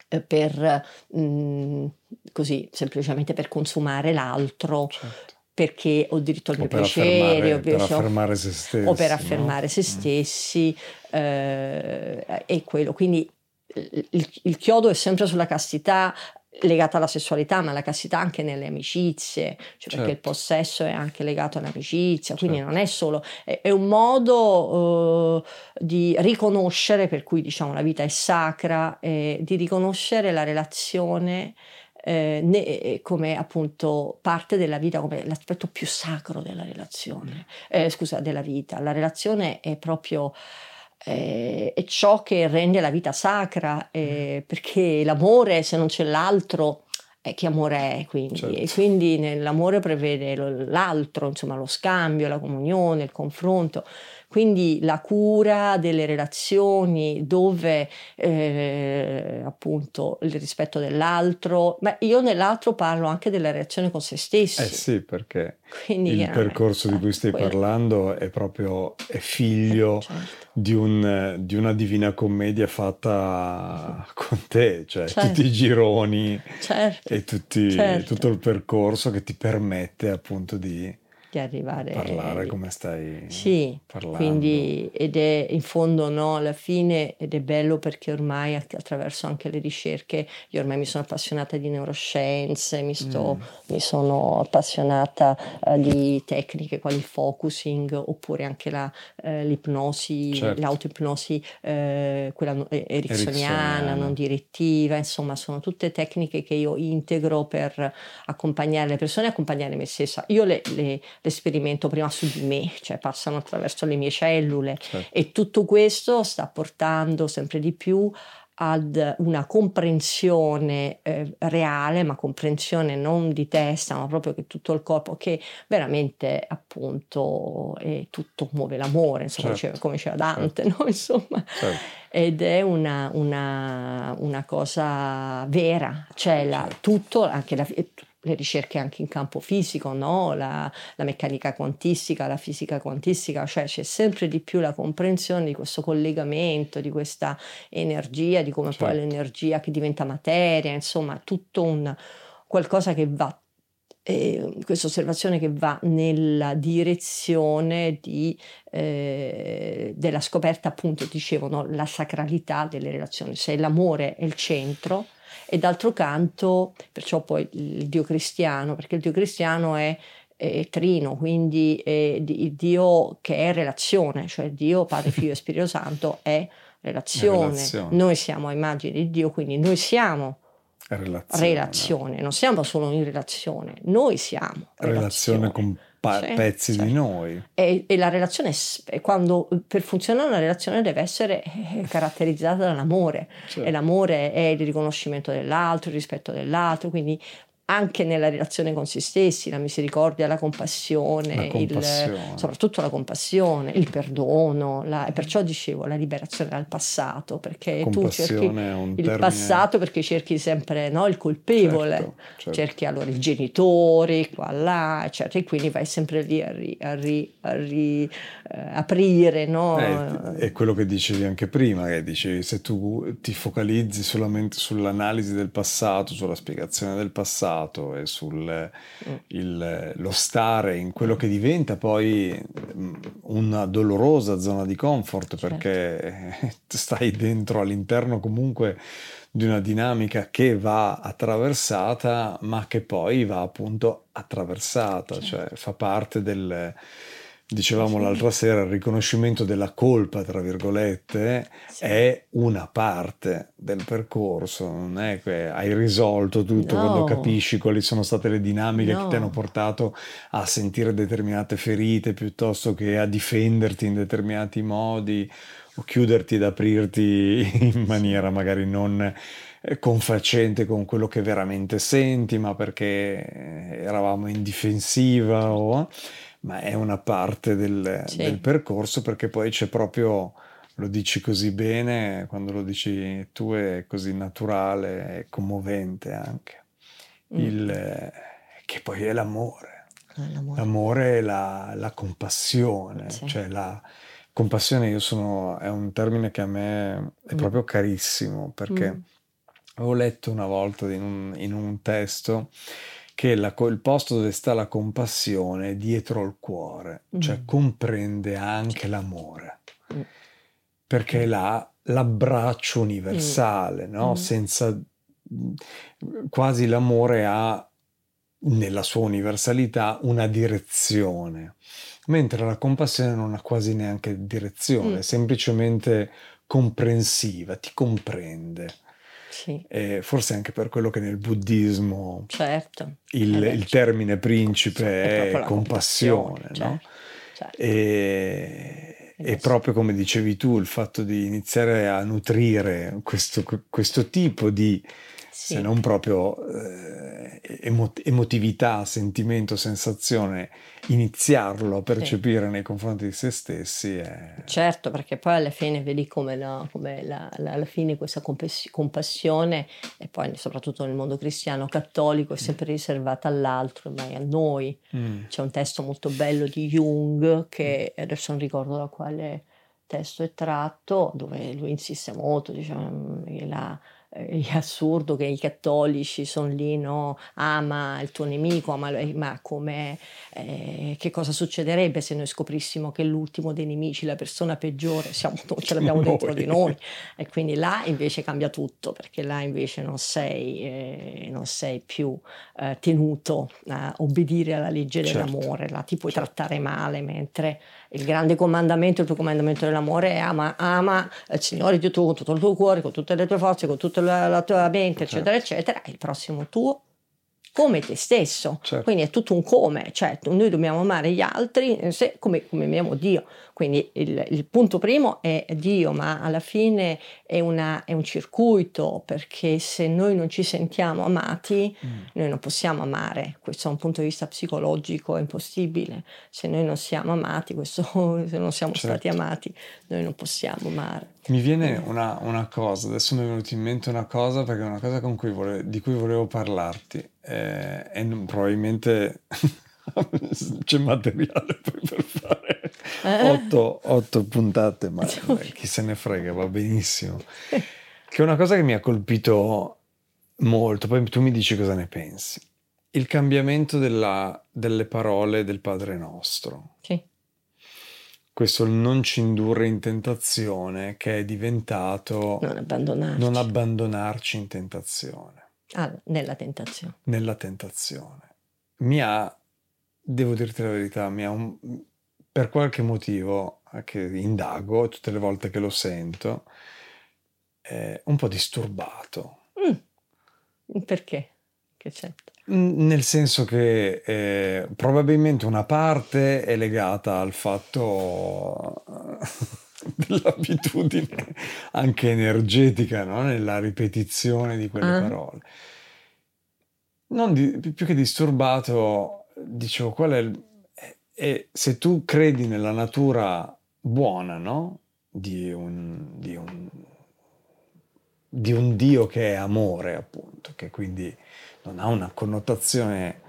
Speaker 3: eh, per mh, mm, così semplicemente per consumare l'altro certo perché ho diritto al mio piacere,
Speaker 2: per affermare se stessi,
Speaker 3: o per affermare no? se mm. stessi, mm. eh, è quello. Quindi il, il, chiodo è sempre sulla castità legata alla sessualità, ma la castità anche nelle amicizie, cioè certo. perché il certo. possesso è anche legato all'amicizia, quindi certo. non è solo, è, è un modo uh, di riconoscere, per cui diciamo la vita è sacra, eh, di riconoscere la relazione eh, né, eh, come appunto parte della vita, come l'aspetto più sacro della relazione, eh, scusa, della vita. La relazione è proprio eh, è ciò che rende la vita sacra, eh, perché l'amore, se non c'è l'altro, eh, che amore è quindi? Certo. E quindi nell'amore prevede l'altro, insomma lo scambio, la comunione, il confronto. Quindi la cura delle relazioni dove eh, appunto il rispetto dell'altro, ma io nell'altro parlo anche della relazione con se stessi.
Speaker 2: Eh sì, perché Quindi, il eh, percorso di cui stai quello. parlando è proprio è figlio eh, certo. di, un, di, una divina commedia fatta con te, cioè certo. tutti i gironi certo. e tutti, certo. tutto il percorso che ti permette appunto di
Speaker 3: di arrivare
Speaker 2: parlare come stai
Speaker 3: sì,
Speaker 2: parlando.
Speaker 3: Quindi, ed è in fondo no, alla fine, ed è bello perché ormai attraverso anche le ricerche, io ormai mi sono appassionata di neuroscienze, mi, sto, mm. mi sono appassionata uh, di tecniche quali il focusing oppure anche la, uh, l'ipnosi, certo. l'autoipnosi, uh, quella ericksoniana, non direttiva, insomma sono tutte tecniche che io integro per accompagnare le persone accompagnare me stessa. Io le, le l'esperimento prima su di me, cioè passano attraverso le mie cellule certo. e tutto questo sta portando sempre di più ad una comprensione eh, reale, ma comprensione non di testa, ma proprio che tutto il corpo, che veramente appunto è tutto muove l'amore, insomma, certo. come diceva Dante, certo. no? insomma. Certo. Ed è una, una, una, cosa vera, cioè la, certo. tutto, anche la, le ricerche anche in campo fisico, no? la, la, meccanica quantistica, la fisica quantistica, cioè c'è sempre di più la comprensione di questo collegamento, di questa energia, di come certo. poi l'energia che diventa materia, insomma, tutto un qualcosa che va eh, questa osservazione che va nella direzione di, eh, della scoperta, appunto, dicevo, no? la sacralità delle relazioni. Se l'amore è il centro, e d'altro canto, perciò poi il Dio cristiano, perché il Dio cristiano è, è trino, quindi è il Dio che è relazione, cioè Dio, Padre, Figlio e Spirito Santo è relazione. relazione. Noi siamo a immagine di Dio, quindi noi siamo relazione, relazione. non siamo solo in relazione, noi siamo
Speaker 2: relazione, relazione con pa- pezzi certo. di noi.
Speaker 3: E, e, la relazione, quando per funzionare una relazione deve essere eh, caratterizzata dall'amore certo. e l'amore è il riconoscimento dell'altro, il rispetto dell'altro, quindi anche nella relazione con se stessi, la misericordia, la compassione, la compassione. Il, soprattutto la compassione, il perdono, la, e perciò dicevo la liberazione dal passato, perché tu cerchi il termine... passato perché cerchi sempre no, il colpevole, certo, certo. cerchi allora il genitore, qua là, eccetera, e quindi vai sempre lì a, ri, a, ri, a ri, eh, aprire. No?
Speaker 2: Eh, è quello che dicevi anche prima, che dicevi se tu ti focalizzi solamente sull'analisi del passato, sulla spiegazione del passato, passato e sullo mm. stare in quello che diventa poi mm, una dolorosa zona di comfort certo. perché stai dentro all'interno comunque di una dinamica che va attraversata ma che poi va appunto attraversata, certo. cioè fa parte del dicevamo
Speaker 3: Sì.
Speaker 2: l'altra sera, il riconoscimento della colpa, tra virgolette,
Speaker 3: Sì.
Speaker 2: è una parte del percorso, non è che hai risolto tutto
Speaker 3: No.
Speaker 2: quando capisci quali sono state le dinamiche che
Speaker 3: No.
Speaker 2: ti hanno portato a sentire determinate ferite piuttosto che a difenderti in determinati modi o chiuderti ed aprirti in maniera magari non eh, confacente con quello che veramente senti, ma perché eh, eravamo in difensiva o ma è una parte del,
Speaker 3: Sì.
Speaker 2: del percorso perché poi c'è proprio, lo dici così bene, quando lo dici tu è così naturale e commovente anche,
Speaker 3: Mm.
Speaker 2: il, eh, che poi è l'amore.
Speaker 3: Eh, l'amore.
Speaker 2: L'amore e la, la compassione,
Speaker 3: Sì.
Speaker 2: cioè la compassione io sono, è un termine che a me è
Speaker 3: Mm.
Speaker 2: proprio carissimo perché
Speaker 3: Mm.
Speaker 2: Avevo letto una volta in un, in un testo che la il posto dove sta la compassione è dietro al cuore, cioè
Speaker 3: Mm.
Speaker 2: comprende anche l'amore,
Speaker 3: Mm.
Speaker 2: perché è là l'abbraccio universale, no?
Speaker 3: Mm.
Speaker 2: Senza quasi l'amore ha nella sua universalità una direzione, mentre la compassione non ha quasi neanche direzione,
Speaker 3: Mm.
Speaker 2: è semplicemente comprensiva, ti comprende.
Speaker 3: Sì,
Speaker 2: E forse anche per quello che nel buddismo
Speaker 3: certo.
Speaker 2: il,
Speaker 3: Eh
Speaker 2: il termine principe
Speaker 3: è
Speaker 2: è, compassione,
Speaker 3: compassione,
Speaker 2: no?
Speaker 3: certo.
Speaker 2: E,
Speaker 3: Eh,
Speaker 2: e
Speaker 3: sì.
Speaker 2: proprio come dicevi tu, il fatto di iniziare a nutrire questo, questo tipo di,
Speaker 3: Sì.
Speaker 2: se non proprio eh, emo- emotività, sentimento, sensazione, iniziarlo a percepire nei confronti di se stessi è...
Speaker 3: Certo, perché poi alla fine vedi come, la- come la- la- alla fine questa compes- compassione, e poi soprattutto nel mondo cristiano cattolico, è sempre riservata all'altro, ma è a noi.
Speaker 2: Mm.
Speaker 3: C'è un testo molto bello di Jung, che adesso non ricordo da quale testo è tratto, dove lui insiste molto, diciamo, che la- eh, è assurdo che i cattolici sono lì, no? ama il tuo nemico, ama, ma come, eh, che cosa succederebbe se noi scoprissimo che l'ultimo dei nemici, la persona peggiore, siamo, ce l'abbiamo dentro di noi? E quindi là invece cambia tutto, perché là invece non sei, eh, non sei più eh, tenuto a obbedire alla legge
Speaker 2: Certo.
Speaker 3: dell'amore, là ti puoi
Speaker 2: Certo.
Speaker 3: trattare male, mentre il grande comandamento, il tuo comandamento dell'amore è ama, ama il Signore Dio tuo con tutto il tuo cuore, con tutte le tue forze, con tutta la, la tua mente, eccetera,
Speaker 2: Certo.
Speaker 3: eccetera, e il prossimo tuo come te stesso.
Speaker 2: Certo.
Speaker 3: Quindi è tutto un come, cioè noi dobbiamo amare gli altri eh, se- come, come amiamo Dio. Quindi il, il punto primo è Dio, ma alla fine è, una- è un circuito, perché se noi non ci sentiamo amati,
Speaker 2: Mm.
Speaker 3: noi non possiamo amare, questo da un punto di vista psicologico è impossibile. Se noi non siamo amati, questo, se non siamo stati
Speaker 2: Certo.
Speaker 3: amati, noi non possiamo amare.
Speaker 2: Mi viene una, una cosa, adesso mi è venuta in mente una cosa perché è una cosa con cui vole- di cui volevo parlarti eh, e non- probabilmente c'è materiale poi per fare
Speaker 3: Eh?
Speaker 2: otto, otto puntate, ma eh, chi se ne frega, va benissimo. Che è una cosa che mi ha colpito molto, poi tu mi dici cosa ne pensi. Il cambiamento della- delle parole del Padre Nostro
Speaker 3: Sì,
Speaker 2: questo non ci indurre in tentazione che è diventato
Speaker 3: non abbandonarci
Speaker 2: non abbandonarci in tentazione,
Speaker 3: Ah, nella tentazione.
Speaker 2: nella tentazione. Mi ha, devo dirti la verità, mi ha un- per qualche motivo che indago tutte le volte che lo sento, un po' disturbato.
Speaker 3: Mm. Perché? Che c'è?
Speaker 2: Nel senso che eh, probabilmente una parte è legata al fatto eh, dell'abitudine anche energetica, no? Nella ripetizione di quelle
Speaker 3: Ah.
Speaker 2: parole. Non di- più che disturbato, dicevo, qual è, il- è- se tu credi nella natura buona, no? Di un, di un, di un Dio che è amore, appunto, che quindi non ha una connotazione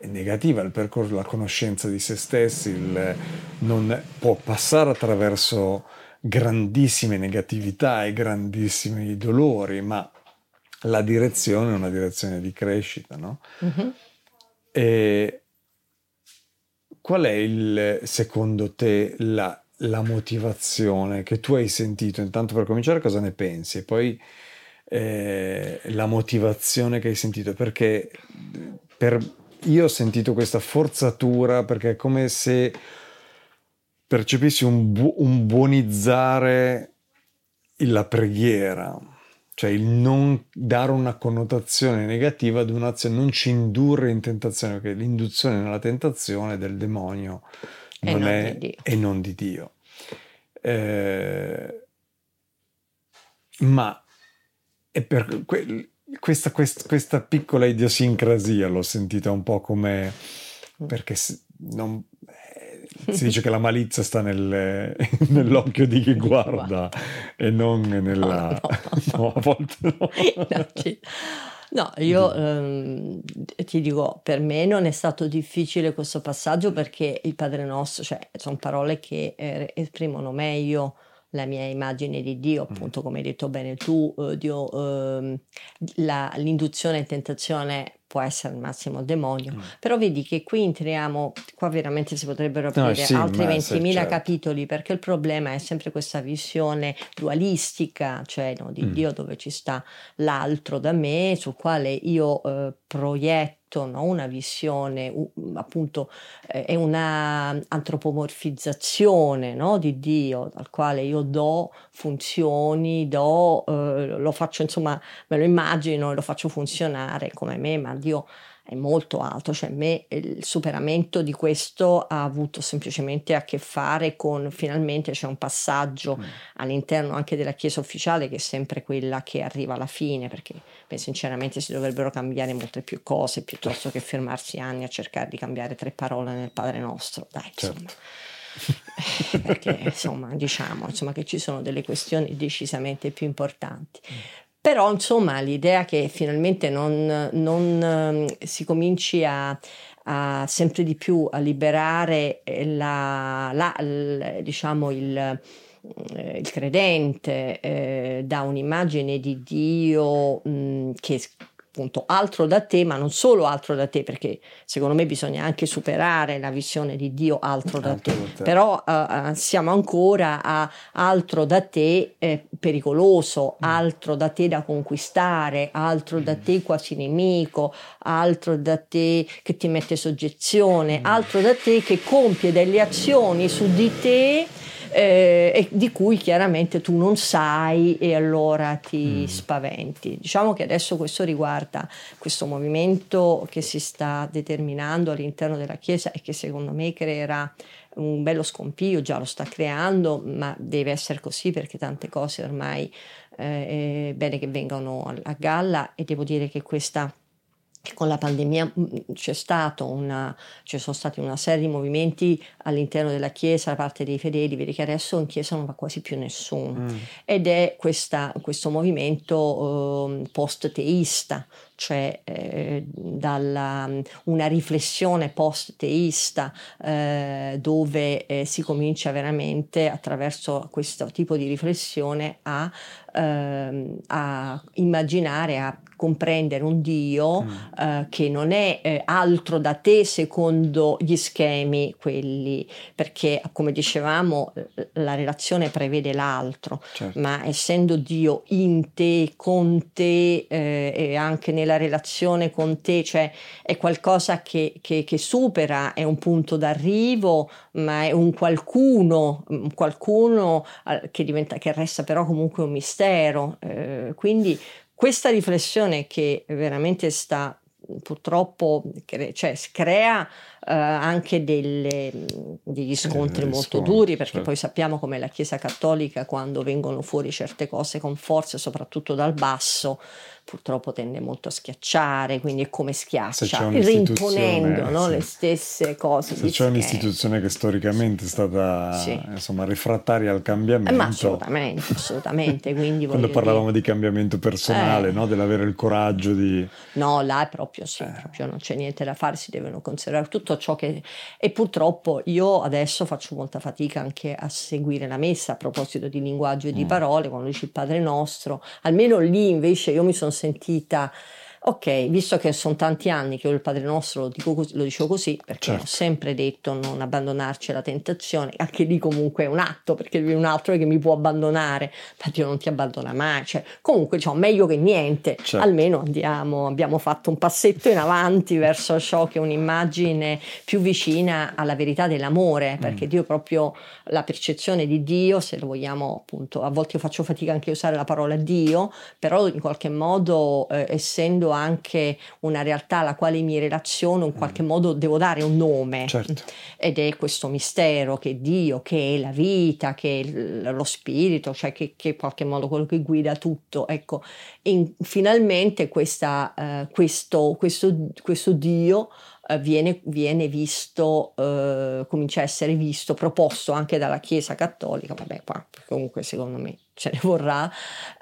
Speaker 2: negativa il percorso, la conoscenza di se stessi, il- non può passare attraverso grandissime negatività e grandissimi dolori, ma la direzione è una direzione di crescita, no?
Speaker 3: Mhm.
Speaker 2: E qual è il, secondo te la, la motivazione che tu hai sentito? Intanto per cominciare cosa ne pensi? E poi eh, la motivazione che hai sentito? Perché per- io ho sentito questa forzatura perché è come se percepissi un, bu- un buonizzare la preghiera, cioè il non dare una connotazione negativa ad un'azione, non ci indurre in tentazione, perché l'induzione nella tentazione del demonio non
Speaker 3: non
Speaker 2: è,
Speaker 3: di
Speaker 2: e non di Dio. Eh, ma è per que- questa, quest- questa piccola idiosincrasia l'ho sentita un po' come perché non- eh, si dice che la malizia sta nel- nell'occhio di chi guarda e non nella...
Speaker 3: No, no,
Speaker 2: No, a volte no.
Speaker 3: No, No, io ehm, ti dico, per me non è stato difficile questo passaggio perché il Padre Nostro, cioè, sono parole che eh, esprimono meglio la mia immagine di Dio, appunto, come hai detto bene tu, eh, Dio, ehm, la- l'induzione e tentazione può essere al massimo il demonio,
Speaker 2: Mm.
Speaker 3: però vedi che qui entriamo, qua veramente si potrebbero
Speaker 2: No,
Speaker 3: aprire
Speaker 2: sì,
Speaker 3: altri
Speaker 2: ma sì,
Speaker 3: 20.000
Speaker 2: certo.
Speaker 3: capitoli perché il problema è sempre questa visione dualistica, cioè no, di
Speaker 2: Mm.
Speaker 3: Dio dove ci sta l'altro da me, sul quale io eh, proietto no, una visione, appunto eh, è una antropomorfizzazione no, di Dio, al quale io do funzioni, do, eh, lo faccio insomma, me lo immagino e lo faccio funzionare come me, ma Dio è molto alto, cioè me il superamento di questo ha avuto semplicemente a che fare con finalmente c'è un passaggio
Speaker 2: Mm.
Speaker 3: all'interno anche della Chiesa ufficiale che è sempre quella che arriva alla fine, perché beh, sinceramente si dovrebbero cambiare molte più cose piuttosto che fermarsi anni a cercare di cambiare tre parole nel Padre Nostro. Dai, insomma. Eh, perché insomma diciamo insomma, che ci sono delle questioni decisamente più importanti. Però insomma l'idea che finalmente non, non, ehm, si cominci a, a sempre di più a liberare eh, la, la- il- diciamo il, eh, il credente eh, da un'immagine di Dio mh, che è appunto altro da te, ma non solo altro da te, perché secondo me bisogna anche superare la visione di Dio altro da te.
Speaker 2: Altro te.
Speaker 3: Però eh, siamo ancora a altro da te eh, pericoloso, altro da te da conquistare, altro da te quasi nemico, altro da te che ti mette soggezione, altro da te che compie delle azioni su di te eh, e di cui chiaramente tu non sai e allora ti spaventi. Diciamo che adesso questo riguarda questo movimento che si sta determinando all'interno della Chiesa e che secondo me creerà un bello scompiglio, già lo sta creando, ma deve essere così perché tante cose ormai eh, è bene che vengano a, a galla e devo dire che questa con la pandemia mh, c'è stato una, ci sono stati una serie di movimenti all'interno della Chiesa da parte dei fedeli, vedi che adesso in Chiesa non va quasi più nessuno
Speaker 2: Mm.
Speaker 3: ed è questa- questo movimento ehm, post-teista, cioè eh, dalla, una riflessione post-teista eh, dove eh, si comincia veramente attraverso questo tipo di riflessione a, ehm, a immaginare, a comprendere un Dio
Speaker 2: Mm.
Speaker 3: eh, che non è eh, altro da te secondo gli schemi quelli, perché come dicevamo la relazione prevede l'altro,
Speaker 2: Certo.
Speaker 3: ma essendo Dio in te, con te eh, e anche nella relazione con te, cioè è qualcosa che, che- che supera, è un punto d'arrivo, ma è un qualcuno, un qualcuno eh, che, diventa, che resta però comunque un mistero. eh, quindi questa riflessione che veramente sta purtroppo cre- cioè, crea eh, anche delle, degli scontri
Speaker 2: degli
Speaker 3: molto
Speaker 2: scontri,
Speaker 3: duri perché
Speaker 2: certo.
Speaker 3: poi sappiamo come la Chiesa Cattolica quando vengono fuori certe cose con forza soprattutto dal basso purtroppo tende molto a schiacciare quindi è come schiaccia rimponendo no,
Speaker 2: sì.
Speaker 3: le stesse cose
Speaker 2: Se c'è un'istituzione che storicamente è stata
Speaker 3: Sì.
Speaker 2: insomma, refrattaria al
Speaker 3: Eh,
Speaker 2: cambiamento,
Speaker 3: ma assolutamente assolutamente quindi
Speaker 2: quando parlavamo
Speaker 3: dire-
Speaker 2: di cambiamento personale,
Speaker 3: Eh.
Speaker 2: no? dell'avere il coraggio di...
Speaker 3: No, là è proprio sì,
Speaker 2: Eh.
Speaker 3: proprio non c'è niente da fare, si devono conservare tutto ciò che... E purtroppo io adesso faccio molta fatica anche a seguire la messa a proposito di linguaggio e di
Speaker 2: Mm.
Speaker 3: parole, quando dici il Padre Nostro, almeno lì invece io mi sono sentita ok, visto che sono tanti anni che io il Padre Nostro lo, dico così, lo dicevo così, perché certo. ho sempre detto non abbandonarci alla tentazione, anche lì comunque è un atto, perché lui è un altro che mi può abbandonare, ma Dio non ti abbandona mai, cioè, comunque diciamo, meglio che niente, certo. almeno andiamo, abbiamo fatto un passetto in avanti verso ciò che è un'immagine più vicina alla verità dell'amore, perché mm. Dio proprio la percezione di Dio, se lo vogliamo appunto, a volte io faccio fatica anche a usare la parola Dio, però in qualche modo eh, essendo anche una realtà alla quale mi relaziono, in qualche mm. modo devo dare un nome. Certo. Ed è questo mistero che è Dio, che è la vita, che è lo spirito, cioè che, che in qualche modo quello che guida tutto. Ecco, e finalmente questa, uh, questo, questo, questo Dio eh, viene, viene, visto, eh, comincia a essere visto, proposto anche dalla Chiesa Cattolica, vabbè qua comunque secondo me ce ne vorrà,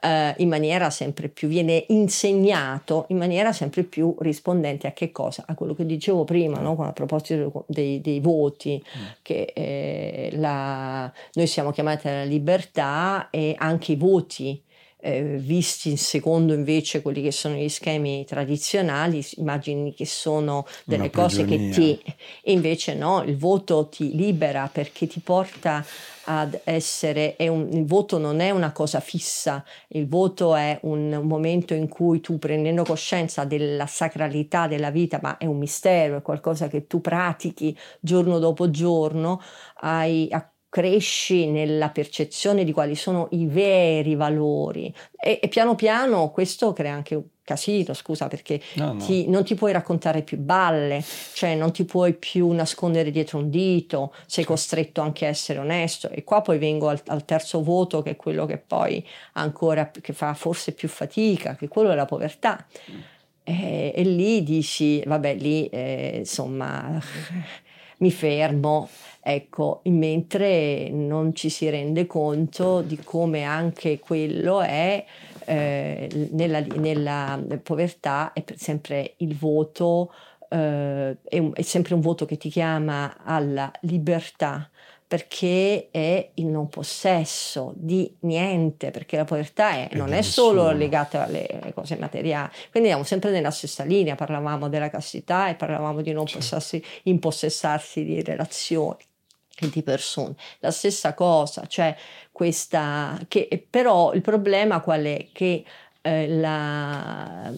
Speaker 3: eh, in maniera sempre più, viene insegnato in maniera sempre più rispondente a che cosa? A quello che dicevo prima, no? a proposito dei, dei voti, mm. che eh, la, noi siamo chiamati alla libertà e anche i voti eh, visti secondo invece quelli che sono gli schemi tradizionali, immagini che sono delle cose che ti... E invece no, il voto ti libera perché ti porta ad essere, un, il voto non è una cosa fissa, il voto è un, un, momento in cui tu prendendo coscienza della sacralità della vita, ma è un mistero, è qualcosa che tu pratichi giorno dopo giorno, hai, cresci nella percezione di quali sono i veri valori e, e piano piano questo crea anche un casino, scusa, perché no, no. Ti, non ti puoi raccontare più balle, cioè non ti puoi più nascondere dietro un dito, sei costretto anche a essere onesto e qua poi vengo al, al terzo voto che è quello che poi ancora che fa forse più fatica, che è quello della povertà. Mm. E, e, lì dici, vabbè, lì eh, insomma mi fermo Ecco, mentre non ci si rende conto di come anche quello è eh, nella, nella, povertà è sempre il voto, eh, è, un, è sempre un voto che ti chiama alla libertà perché è il non possesso di niente, perché la povertà è, non è solo legata alle cose materiali. Quindi andiamo sempre nella stessa linea, parlavamo della castità e parlavamo di non certo. impossessarsi di relazioni di persone. La stessa cosa, cioè questa, che però il problema qual è? Che eh, la,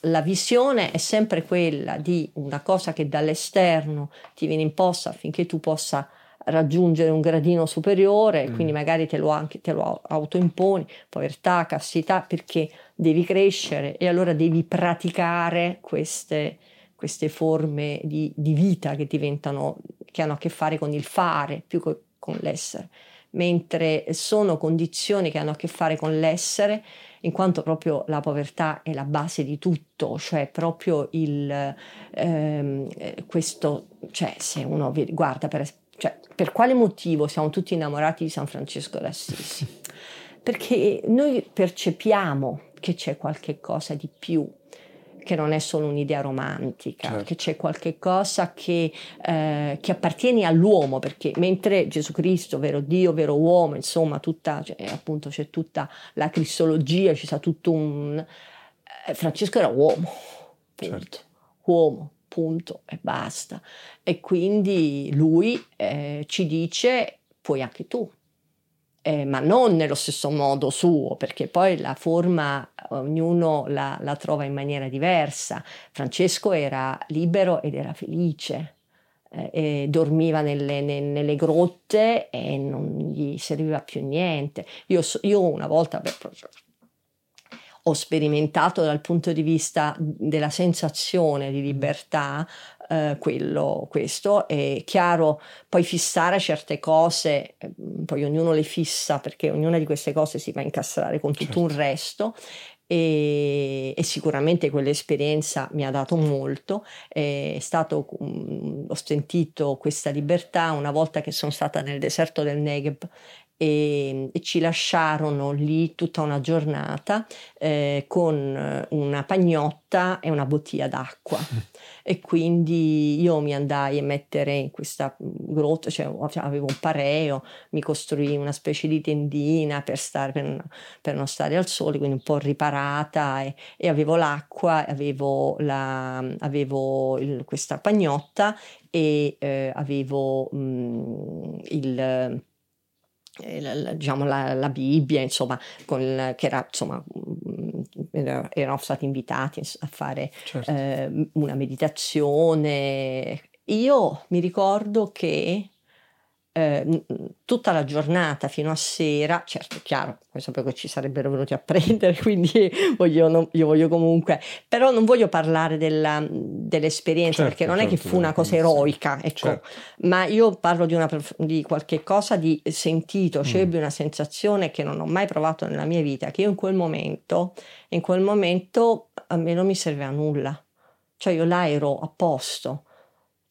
Speaker 3: la, visione è sempre quella di una cosa che dall'esterno ti viene imposta affinché tu possa raggiungere un gradino superiore, mm. quindi magari te lo, anche, te lo autoimponi, povertà, castità, perché devi crescere e allora devi praticare queste, queste forme di, di vita che diventano che hanno a che fare con il fare più che con l'essere, mentre sono condizioni che hanno a che fare con l'essere, in quanto proprio la povertà è la base di tutto, cioè proprio il, ehm, questo, cioè se uno guarda per, cioè, per quale motivo siamo tutti innamorati di San Francesco d'Assisi? Perché noi percepiamo che c'è qualche cosa di più che non è solo un'idea romantica, certo. che c'è qualche cosa che, eh, che, appartiene all'uomo, perché mentre Gesù Cristo, vero Dio, vero uomo, insomma, tutta, cioè, appunto c'è tutta la cristologia, ci sta tutto un... Eh, Francesco era uomo, punto. Certo. Uomo, punto, e basta. E quindi lui eh, ci dice, puoi anche tu, eh, ma non nello stesso modo suo, perché poi la forma ognuno la, la trova in maniera diversa. Francesco era libero ed era felice. Eh, dormiva nelle, ne, nelle, grotte e non gli serviva più niente. Io, io una volta beh, ho sperimentato dal punto di vista della sensazione di libertà eh, quello, questo. È chiaro, poi fissare certe cose, eh, poi ognuno le fissa perché ognuna di queste cose si va a incastrare con tutto certo. un resto e, e, sicuramente quell'esperienza mi ha dato molto. È stato, um, ho sentito questa libertà una volta che sono stata nel deserto del Negev e, e, ci lasciarono lì tutta una giornata eh, con una pagnotta e una bottiglia d'acqua. e quindi io mi andai a mettere in questa grotta, cioè avevo un pareo, mi costruì una specie di tendina per, stare, per, per non stare al sole, quindi un po' riparata e, e avevo l'acqua, avevo, la, avevo il, questa pagnotta e eh, avevo mh, mm, il eh, diciamo la, la, Bibbia, insomma, il, che era, insomma, mm, erano stati invitati a fare certo. eh, una meditazione. Io mi ricordo che eh, tutta la giornata fino a sera, certo, chiaro, poi sapevo che ci sarebbero venuti a prendere, quindi voglio, non, io voglio comunque, però non voglio parlare della, dell'esperienza certo, perché non certo, è che certo, fu una cosa eroica, ecco, certo. ma io parlo di, una, di qualche cosa di sentito, cioè mm. ebbi una sensazione che non ho mai provato nella mia vita, che io in quel momento, in quel momento a me non mi serve a nulla, cioè io là ero a posto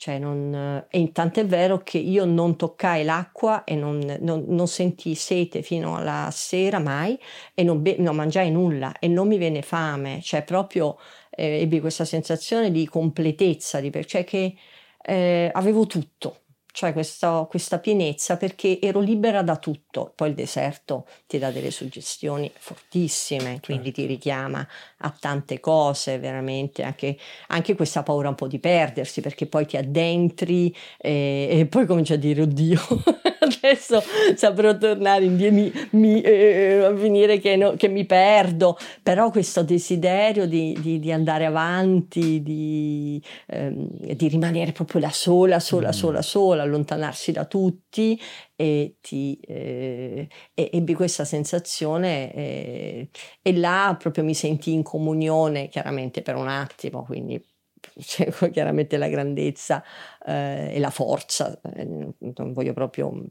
Speaker 3: cioè non, e intanto è vero che io non toccai l'acqua e non, non, non sentii sete fino alla sera mai e non, be- non, mangiai nulla e non mi venne fame, cioè proprio eh, ebbi questa sensazione di completezza, di, cioè che eh, avevo tutto, cioè questa, questa, pienezza perché ero libera da tutto. Poi il deserto ti dà delle suggestioni fortissime, certo. quindi ti richiama a tante cose, veramente, anche, anche, questa paura un po' di perdersi perché poi ti addentri e, e poi cominci a dire oddio. adesso saprò tornare indietro, mi, mi, eh, a finire che, no, che, mi perdo, però questo desiderio di, di, di andare avanti, di, ehm, di, rimanere proprio da sola, sola, mm. sola, sola, allontanarsi da tutti e, ti, eh, e ebbi questa sensazione eh, e là proprio mi sentii in comunione, chiaramente per un attimo, quindi cioè, chiaramente la grandezza eh, e la forza, eh, non voglio proprio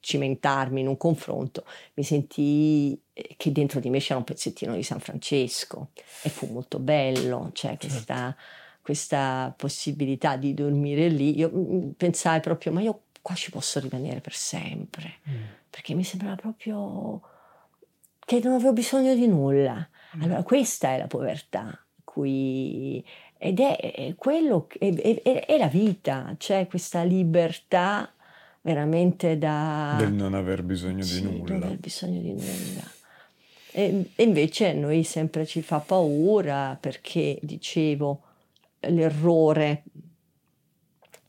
Speaker 3: cimentarmi in un confronto, mi sentii eh, che dentro di me c'era un pezzettino di San Francesco e fu molto bello, cioè certo. questa, questa possibilità di dormire lì, io mm, mm, pensai proprio, ma io qua ci posso rimanere per sempre, mm. perché mi sembrava proprio che non avevo bisogno di nulla. Mm. Allora questa è la povertà, cui ed è quello è, è, è, la vita, c'è questa libertà veramente da...
Speaker 2: Del non aver bisogno
Speaker 3: sì,
Speaker 2: di nulla.
Speaker 3: Non aver bisogno di nulla. E, e invece a noi sempre ci fa paura perché, dicevo, l'errore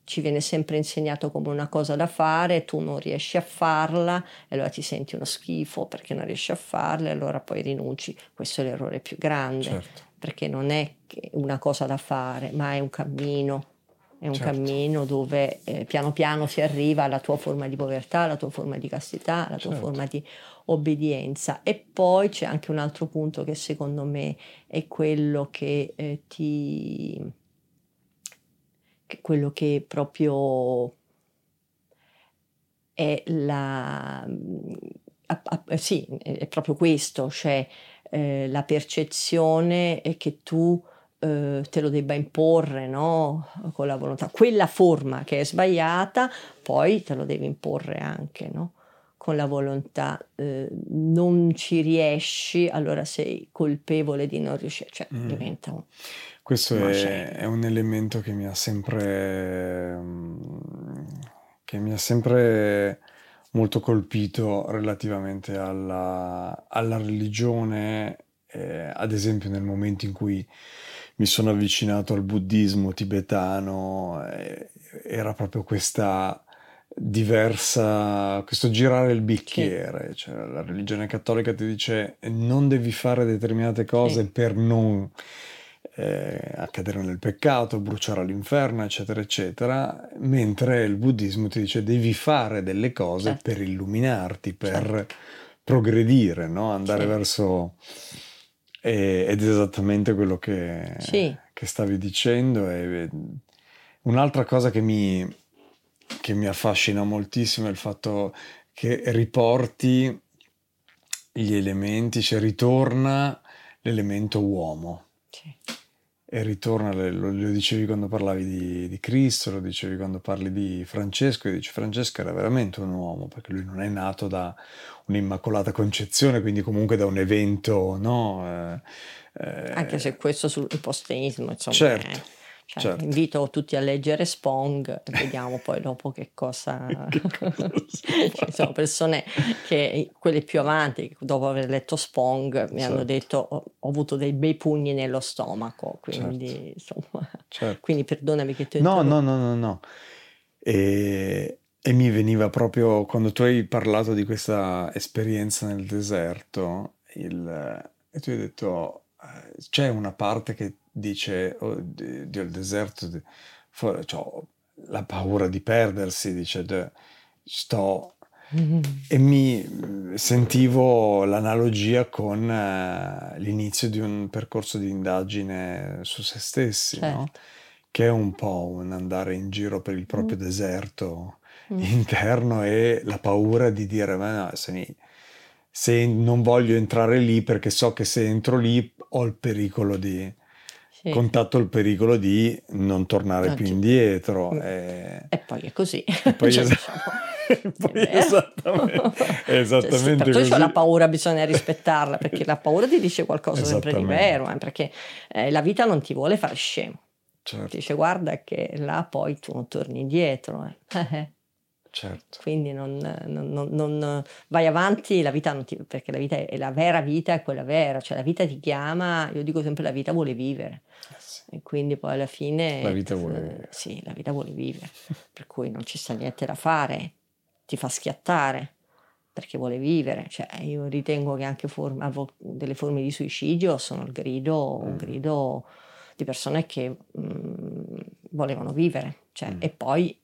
Speaker 3: ci viene sempre insegnato come una cosa da fare, tu non riesci a farla e allora ti senti uno schifo perché non riesci a farla e allora poi rinunci. Questo è l'errore più grande. Certo perché non è una cosa da fare, ma è un cammino, è un certo. cammino dove eh, piano piano si arriva alla tua forma di povertà, alla tua forma di castità, alla tua certo. forma di obbedienza. E poi c'è anche un altro punto che secondo me è quello che eh, ti... Che quello che proprio è la... A, a, sì, è proprio questo, cioè eh, la percezione è che tu eh, te lo debba imporre no? con la volontà. Quella forma che è sbagliata, poi te lo devi imporre anche no? con la volontà. Eh, non ci riesci, allora sei colpevole di non riuscire, cioè mm. diventa un...
Speaker 2: Questo è, è, un elemento che mi ha sempre... che mi ha sempre molto colpito relativamente alla, alla religione, eh, ad esempio nel momento in cui mi sono avvicinato al buddismo tibetano, eh, era proprio questa diversa, questo girare il bicchiere, sì. cioè la religione cattolica ti dice non devi fare determinate cose sì. per non eh, a cadere nel peccato, bruciare all'inferno, eccetera, eccetera, mentre il buddismo ti dice devi fare delle cose certo. per illuminarti, per certo. progredire, no? andare sì. verso... E, ed è esattamente quello che, sì. che stavi dicendo. E, un'altra cosa che mi, che mi affascina moltissimo è il fatto che riporti gli elementi, cioè ritorna l'elemento uomo. Sì e ritorna, lo, lo, dicevi quando parlavi di, di, Cristo, lo dicevi quando parli di Francesco, e dici Francesco era veramente un uomo, perché lui non è nato da un'immacolata concezione, quindi comunque da un evento, no?
Speaker 3: Eh, eh, Anche se questo sul posteismo, insomma...
Speaker 2: Certo. È
Speaker 3: cioè, certo. Invito tutti a leggere Spong vediamo poi dopo che cosa... che cosa Ci sono persone che, quelle più avanti, dopo aver letto Spong, mi certo. hanno detto ho, ho, avuto dei bei pugni nello stomaco, quindi certo. insomma... Certo. Quindi perdonami che ti ho
Speaker 2: No, no, no, no, no. E, e mi veniva proprio, quando tu hai parlato di questa esperienza nel deserto, il, e tu hai detto, eh, c'è una parte che dice, oh, Dio, il deserto, for, cioè, la paura di perdersi, dice, sto... Mm-hmm. E mi sentivo l'analogia con uh, l'inizio di un percorso di indagine su se stessi, certo. no? che è un po' un andare in giro per il proprio mm. deserto mm. interno e la paura di dire, ma no, se, mi, se non voglio entrare lì perché so che se entro lì ho il pericolo di sì. contatto il pericolo di non tornare no, più indietro. Mm.
Speaker 3: E... e... poi è così.
Speaker 2: E poi, cioè, diciamo... poi esattamente, esattamente cioè,
Speaker 3: perciò la paura bisogna rispettarla, perché la paura ti dice qualcosa sempre di vero, eh, perché eh, la vita non ti vuole fare scemo. Certo. Ti dice guarda che là poi tu non torni indietro. Eh.
Speaker 2: Certo.
Speaker 3: Quindi non, non, non, vai avanti, la vita ti, perché la vita è, la vera vita, è quella vera, cioè la vita ti chiama, io dico sempre la vita vuole vivere. Eh sì. E quindi poi alla fine...
Speaker 2: La vita vuole vivere.
Speaker 3: Sì, la vita vuole vivere, per cui non ci sta niente da fare, ti fa schiattare perché vuole vivere. Cioè, io ritengo che anche forme, delle forme di suicidio sono il grido, un mm. grido di persone che mh, mm, volevano vivere. Cioè, mm. E poi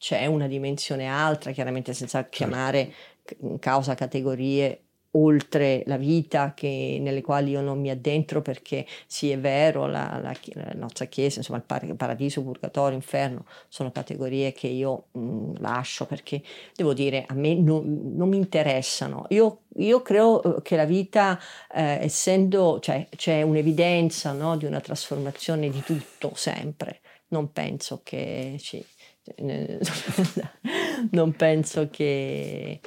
Speaker 3: c'è una dimensione altra, chiaramente senza certo. chiamare in causa categorie oltre la vita che, nelle quali io non mi addentro perché sì è vero la, la, la nostra chiesa insomma il par- paradiso, purgatorio, inferno sono categorie che io mh, lascio perché devo dire a me non, non mi interessano. Io, io, credo eh, che la vita eh, essendo cioè c'è un'evidenza no, di una trasformazione di tutto sempre. Non penso che ci non penso che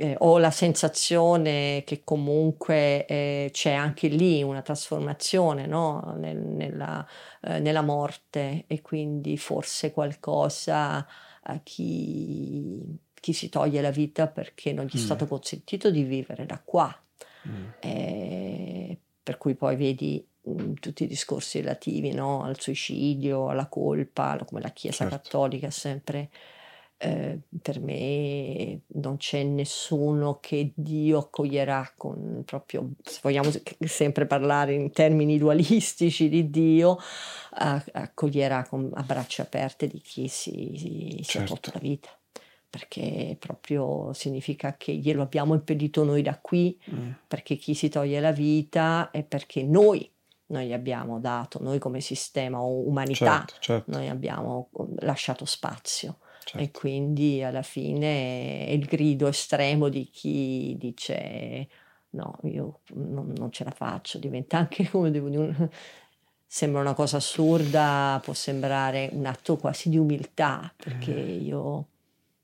Speaker 3: eh, ho la sensazione che comunque eh, c'è anche lì una trasformazione no? Nel, nella, eh, nella, morte e quindi forse qualcosa a chi, chi, si toglie la vita perché non gli è mm. stato consentito di vivere da qua. Mm. Eh, per cui poi vedi tutti i discorsi relativi no? al suicidio, alla colpa, come la Chiesa certo. Cattolica sempre. Eh, per me non c'è nessuno che Dio accoglierà con proprio, se vogliamo sempre parlare in termini dualistici di Dio, accoglierà con, a braccia aperte di chi si, si, certo. si è tolto la vita perché proprio significa che glielo abbiamo impedito noi da qui, mm. perché chi si toglie la vita è perché noi noi gli abbiamo dato, noi come sistema o umanità, certo, certo. noi abbiamo lasciato spazio. Certo. E quindi alla fine è il grido estremo di chi dice no, io non, non ce la faccio, diventa anche come devo dire, sembra una cosa assurda, può sembrare un atto quasi di umiltà, perché eh. io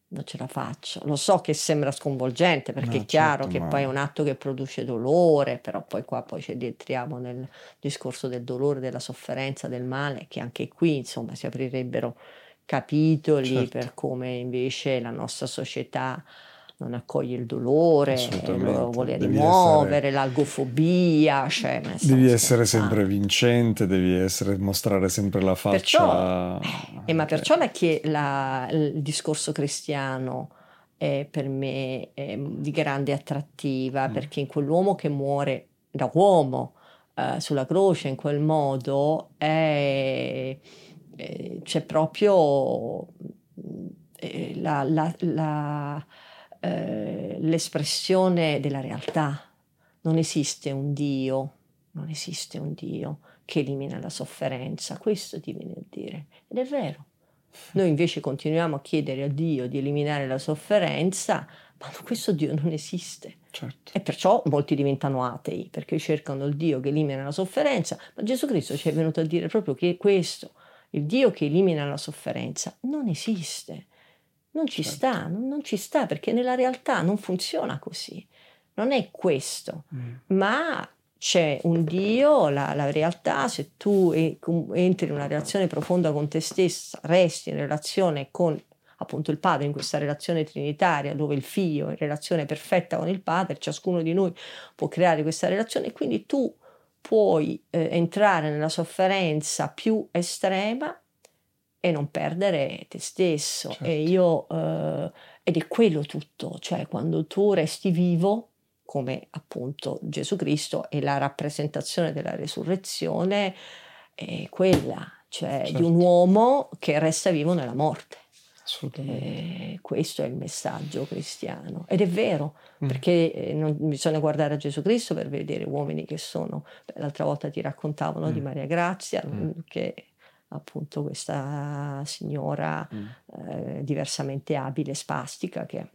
Speaker 3: non ce la faccio. Lo so che sembra sconvolgente perché no, è chiaro certo, che ma... poi è un atto che produce dolore, però poi qua poi ci addentriamo nel discorso del dolore, della sofferenza, del male, che anche qui insomma si aprirebbero capitoli certo. per come invece la nostra società non accoglie il dolore, lo vuole rimuovere, essere, l'algofobia. Cioè,
Speaker 2: devi essere sempre vincente, devi essere, mostrare sempre la faccia.
Speaker 3: Perciò, eh, ma perciò la, la, il discorso cristiano è per me è di grande attrattiva, mm. perché in quell'uomo che muore da uomo eh, sulla croce in quel modo è, è, c'è proprio eh, la, la, la eh, l'espressione della realtà. Non esiste un Dio, non esiste un Dio che elimina la sofferenza, questo ti viene a dire. Ed è vero. Noi invece continuiamo a chiedere a Dio di eliminare la sofferenza, ma questo Dio non esiste.
Speaker 2: Certo.
Speaker 3: E perciò molti diventano atei, perché cercano il Dio che elimina la sofferenza, ma Gesù Cristo ci è venuto a dire proprio che questo, il Dio che elimina la sofferenza, non esiste. Non ci certo. sta, non, non, ci sta, perché nella realtà non funziona così. Non è questo, mm. ma c'è un Dio, la, la, realtà, se tu entri in una relazione profonda con te stessa, resti in relazione con appunto il Padre, in questa relazione trinitaria, dove il Figlio è in relazione perfetta con il Padre, ciascuno di noi può creare questa relazione e quindi tu puoi eh, entrare nella sofferenza più estrema e non perdere te stesso. Certo. E io, eh, ed è quello tutto, cioè quando tu resti vivo, come appunto Gesù Cristo e la rappresentazione della resurrezione è quella, cioè certo. di un uomo che resta vivo nella morte. Eh, questo è il messaggio cristiano ed è vero mm. perché eh, non bisogna guardare a Gesù Cristo per vedere uomini che sono l'altra volta ti raccontavano mm. di Maria Grazia mm. che appunto questa signora mm. eh, diversamente abile spastica che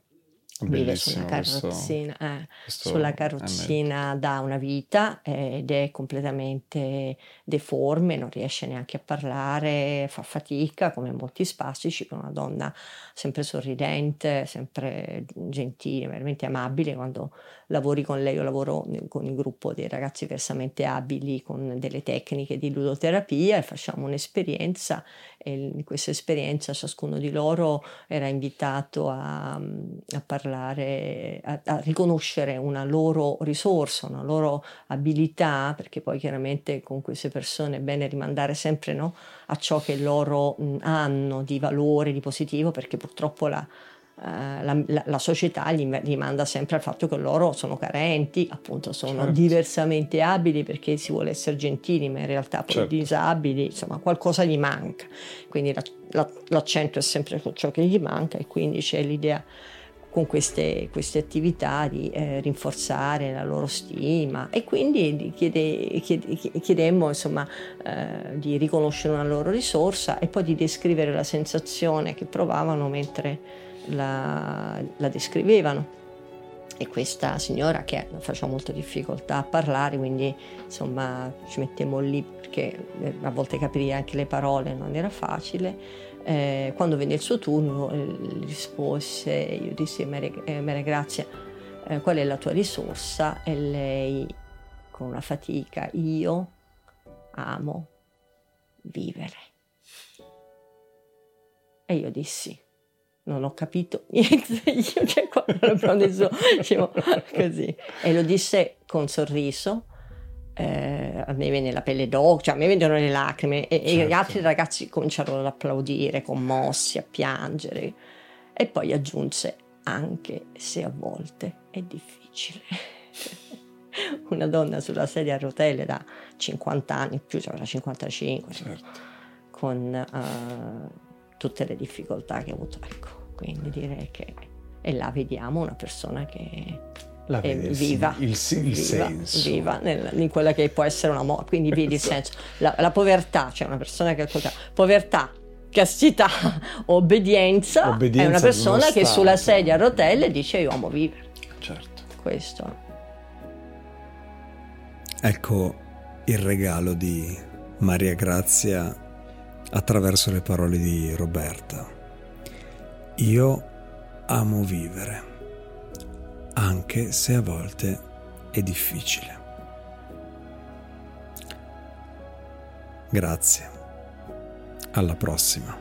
Speaker 3: vive sulla carrozzina, eh, sulla carrozzina da una vita ed è completamente deforme, non riesce neanche a parlare, fa fatica come molti spastici, con una donna sempre sorridente, sempre gentile, veramente amabile. Quando lavori con lei, io lavoro con il gruppo dei ragazzi versamente abili con delle tecniche di ludoterapia e facciamo un'esperienza e in questa esperienza ciascuno di loro era invitato a, a parlare, a, a, riconoscere una loro risorsa, una loro abilità, perché poi chiaramente con queste persone è bene rimandare sempre no, a ciò che loro hanno di valore, di positivo, perché purtroppo la, la, la, la, società gli, gli, manda sempre al fatto che loro sono carenti, appunto sono certo. diversamente abili perché si vuole essere gentili, ma in realtà poi certo. disabili, insomma qualcosa gli manca. Quindi la, l'accento è sempre su ciò che gli manca e quindi c'è l'idea con queste, queste attività di eh, rinforzare la loro stima e quindi chiede, chiede, chiedemmo insomma, eh, di riconoscere una loro risorsa e poi di descrivere la sensazione che provavano mentre la, la descrivevano e questa signora che faceva molta difficoltà a parlare, quindi insomma ci mettiamo lì perché eh, a volte capire anche le parole non era facile. Eh, quando venne il suo turno eh, rispose, io dissi Maria, eh, Maria Grazia, eh, qual è la tua risorsa? E lei con una fatica, io amo vivere. E io dissi, non ho capito niente, io che qua non ho nessuno, dicevo così. E lo disse con sorriso, eh, a me venne la pelle d'oca, cioè a me vengono le lacrime e, certo. e, gli certo. altri ragazzi cominciarono ad applaudire, commossi, a piangere. E poi aggiunse, anche se a volte è difficile. Una donna sulla sedia a rotelle da 50 anni, più cioè 55, certo. con... Uh, tutte le difficoltà che ha avuto. Ecco, quindi direi che e là vediamo una persona che
Speaker 2: la è viva, il, il, il
Speaker 3: viva,
Speaker 2: senso.
Speaker 3: viva nel, in quella che può essere una morte, quindi vedi il senso. La, la povertà, cioè una persona che ascolta, povertà, castità, obbedienza, obbedienza è una persona che sulla sedia a rotelle dice io amo vivere.
Speaker 2: Certo.
Speaker 3: Questo.
Speaker 2: Ecco il regalo di Maria Grazia attraverso le parole di Roberta. Io amo vivere, anche se a volte è difficile. Grazie. Alla prossima.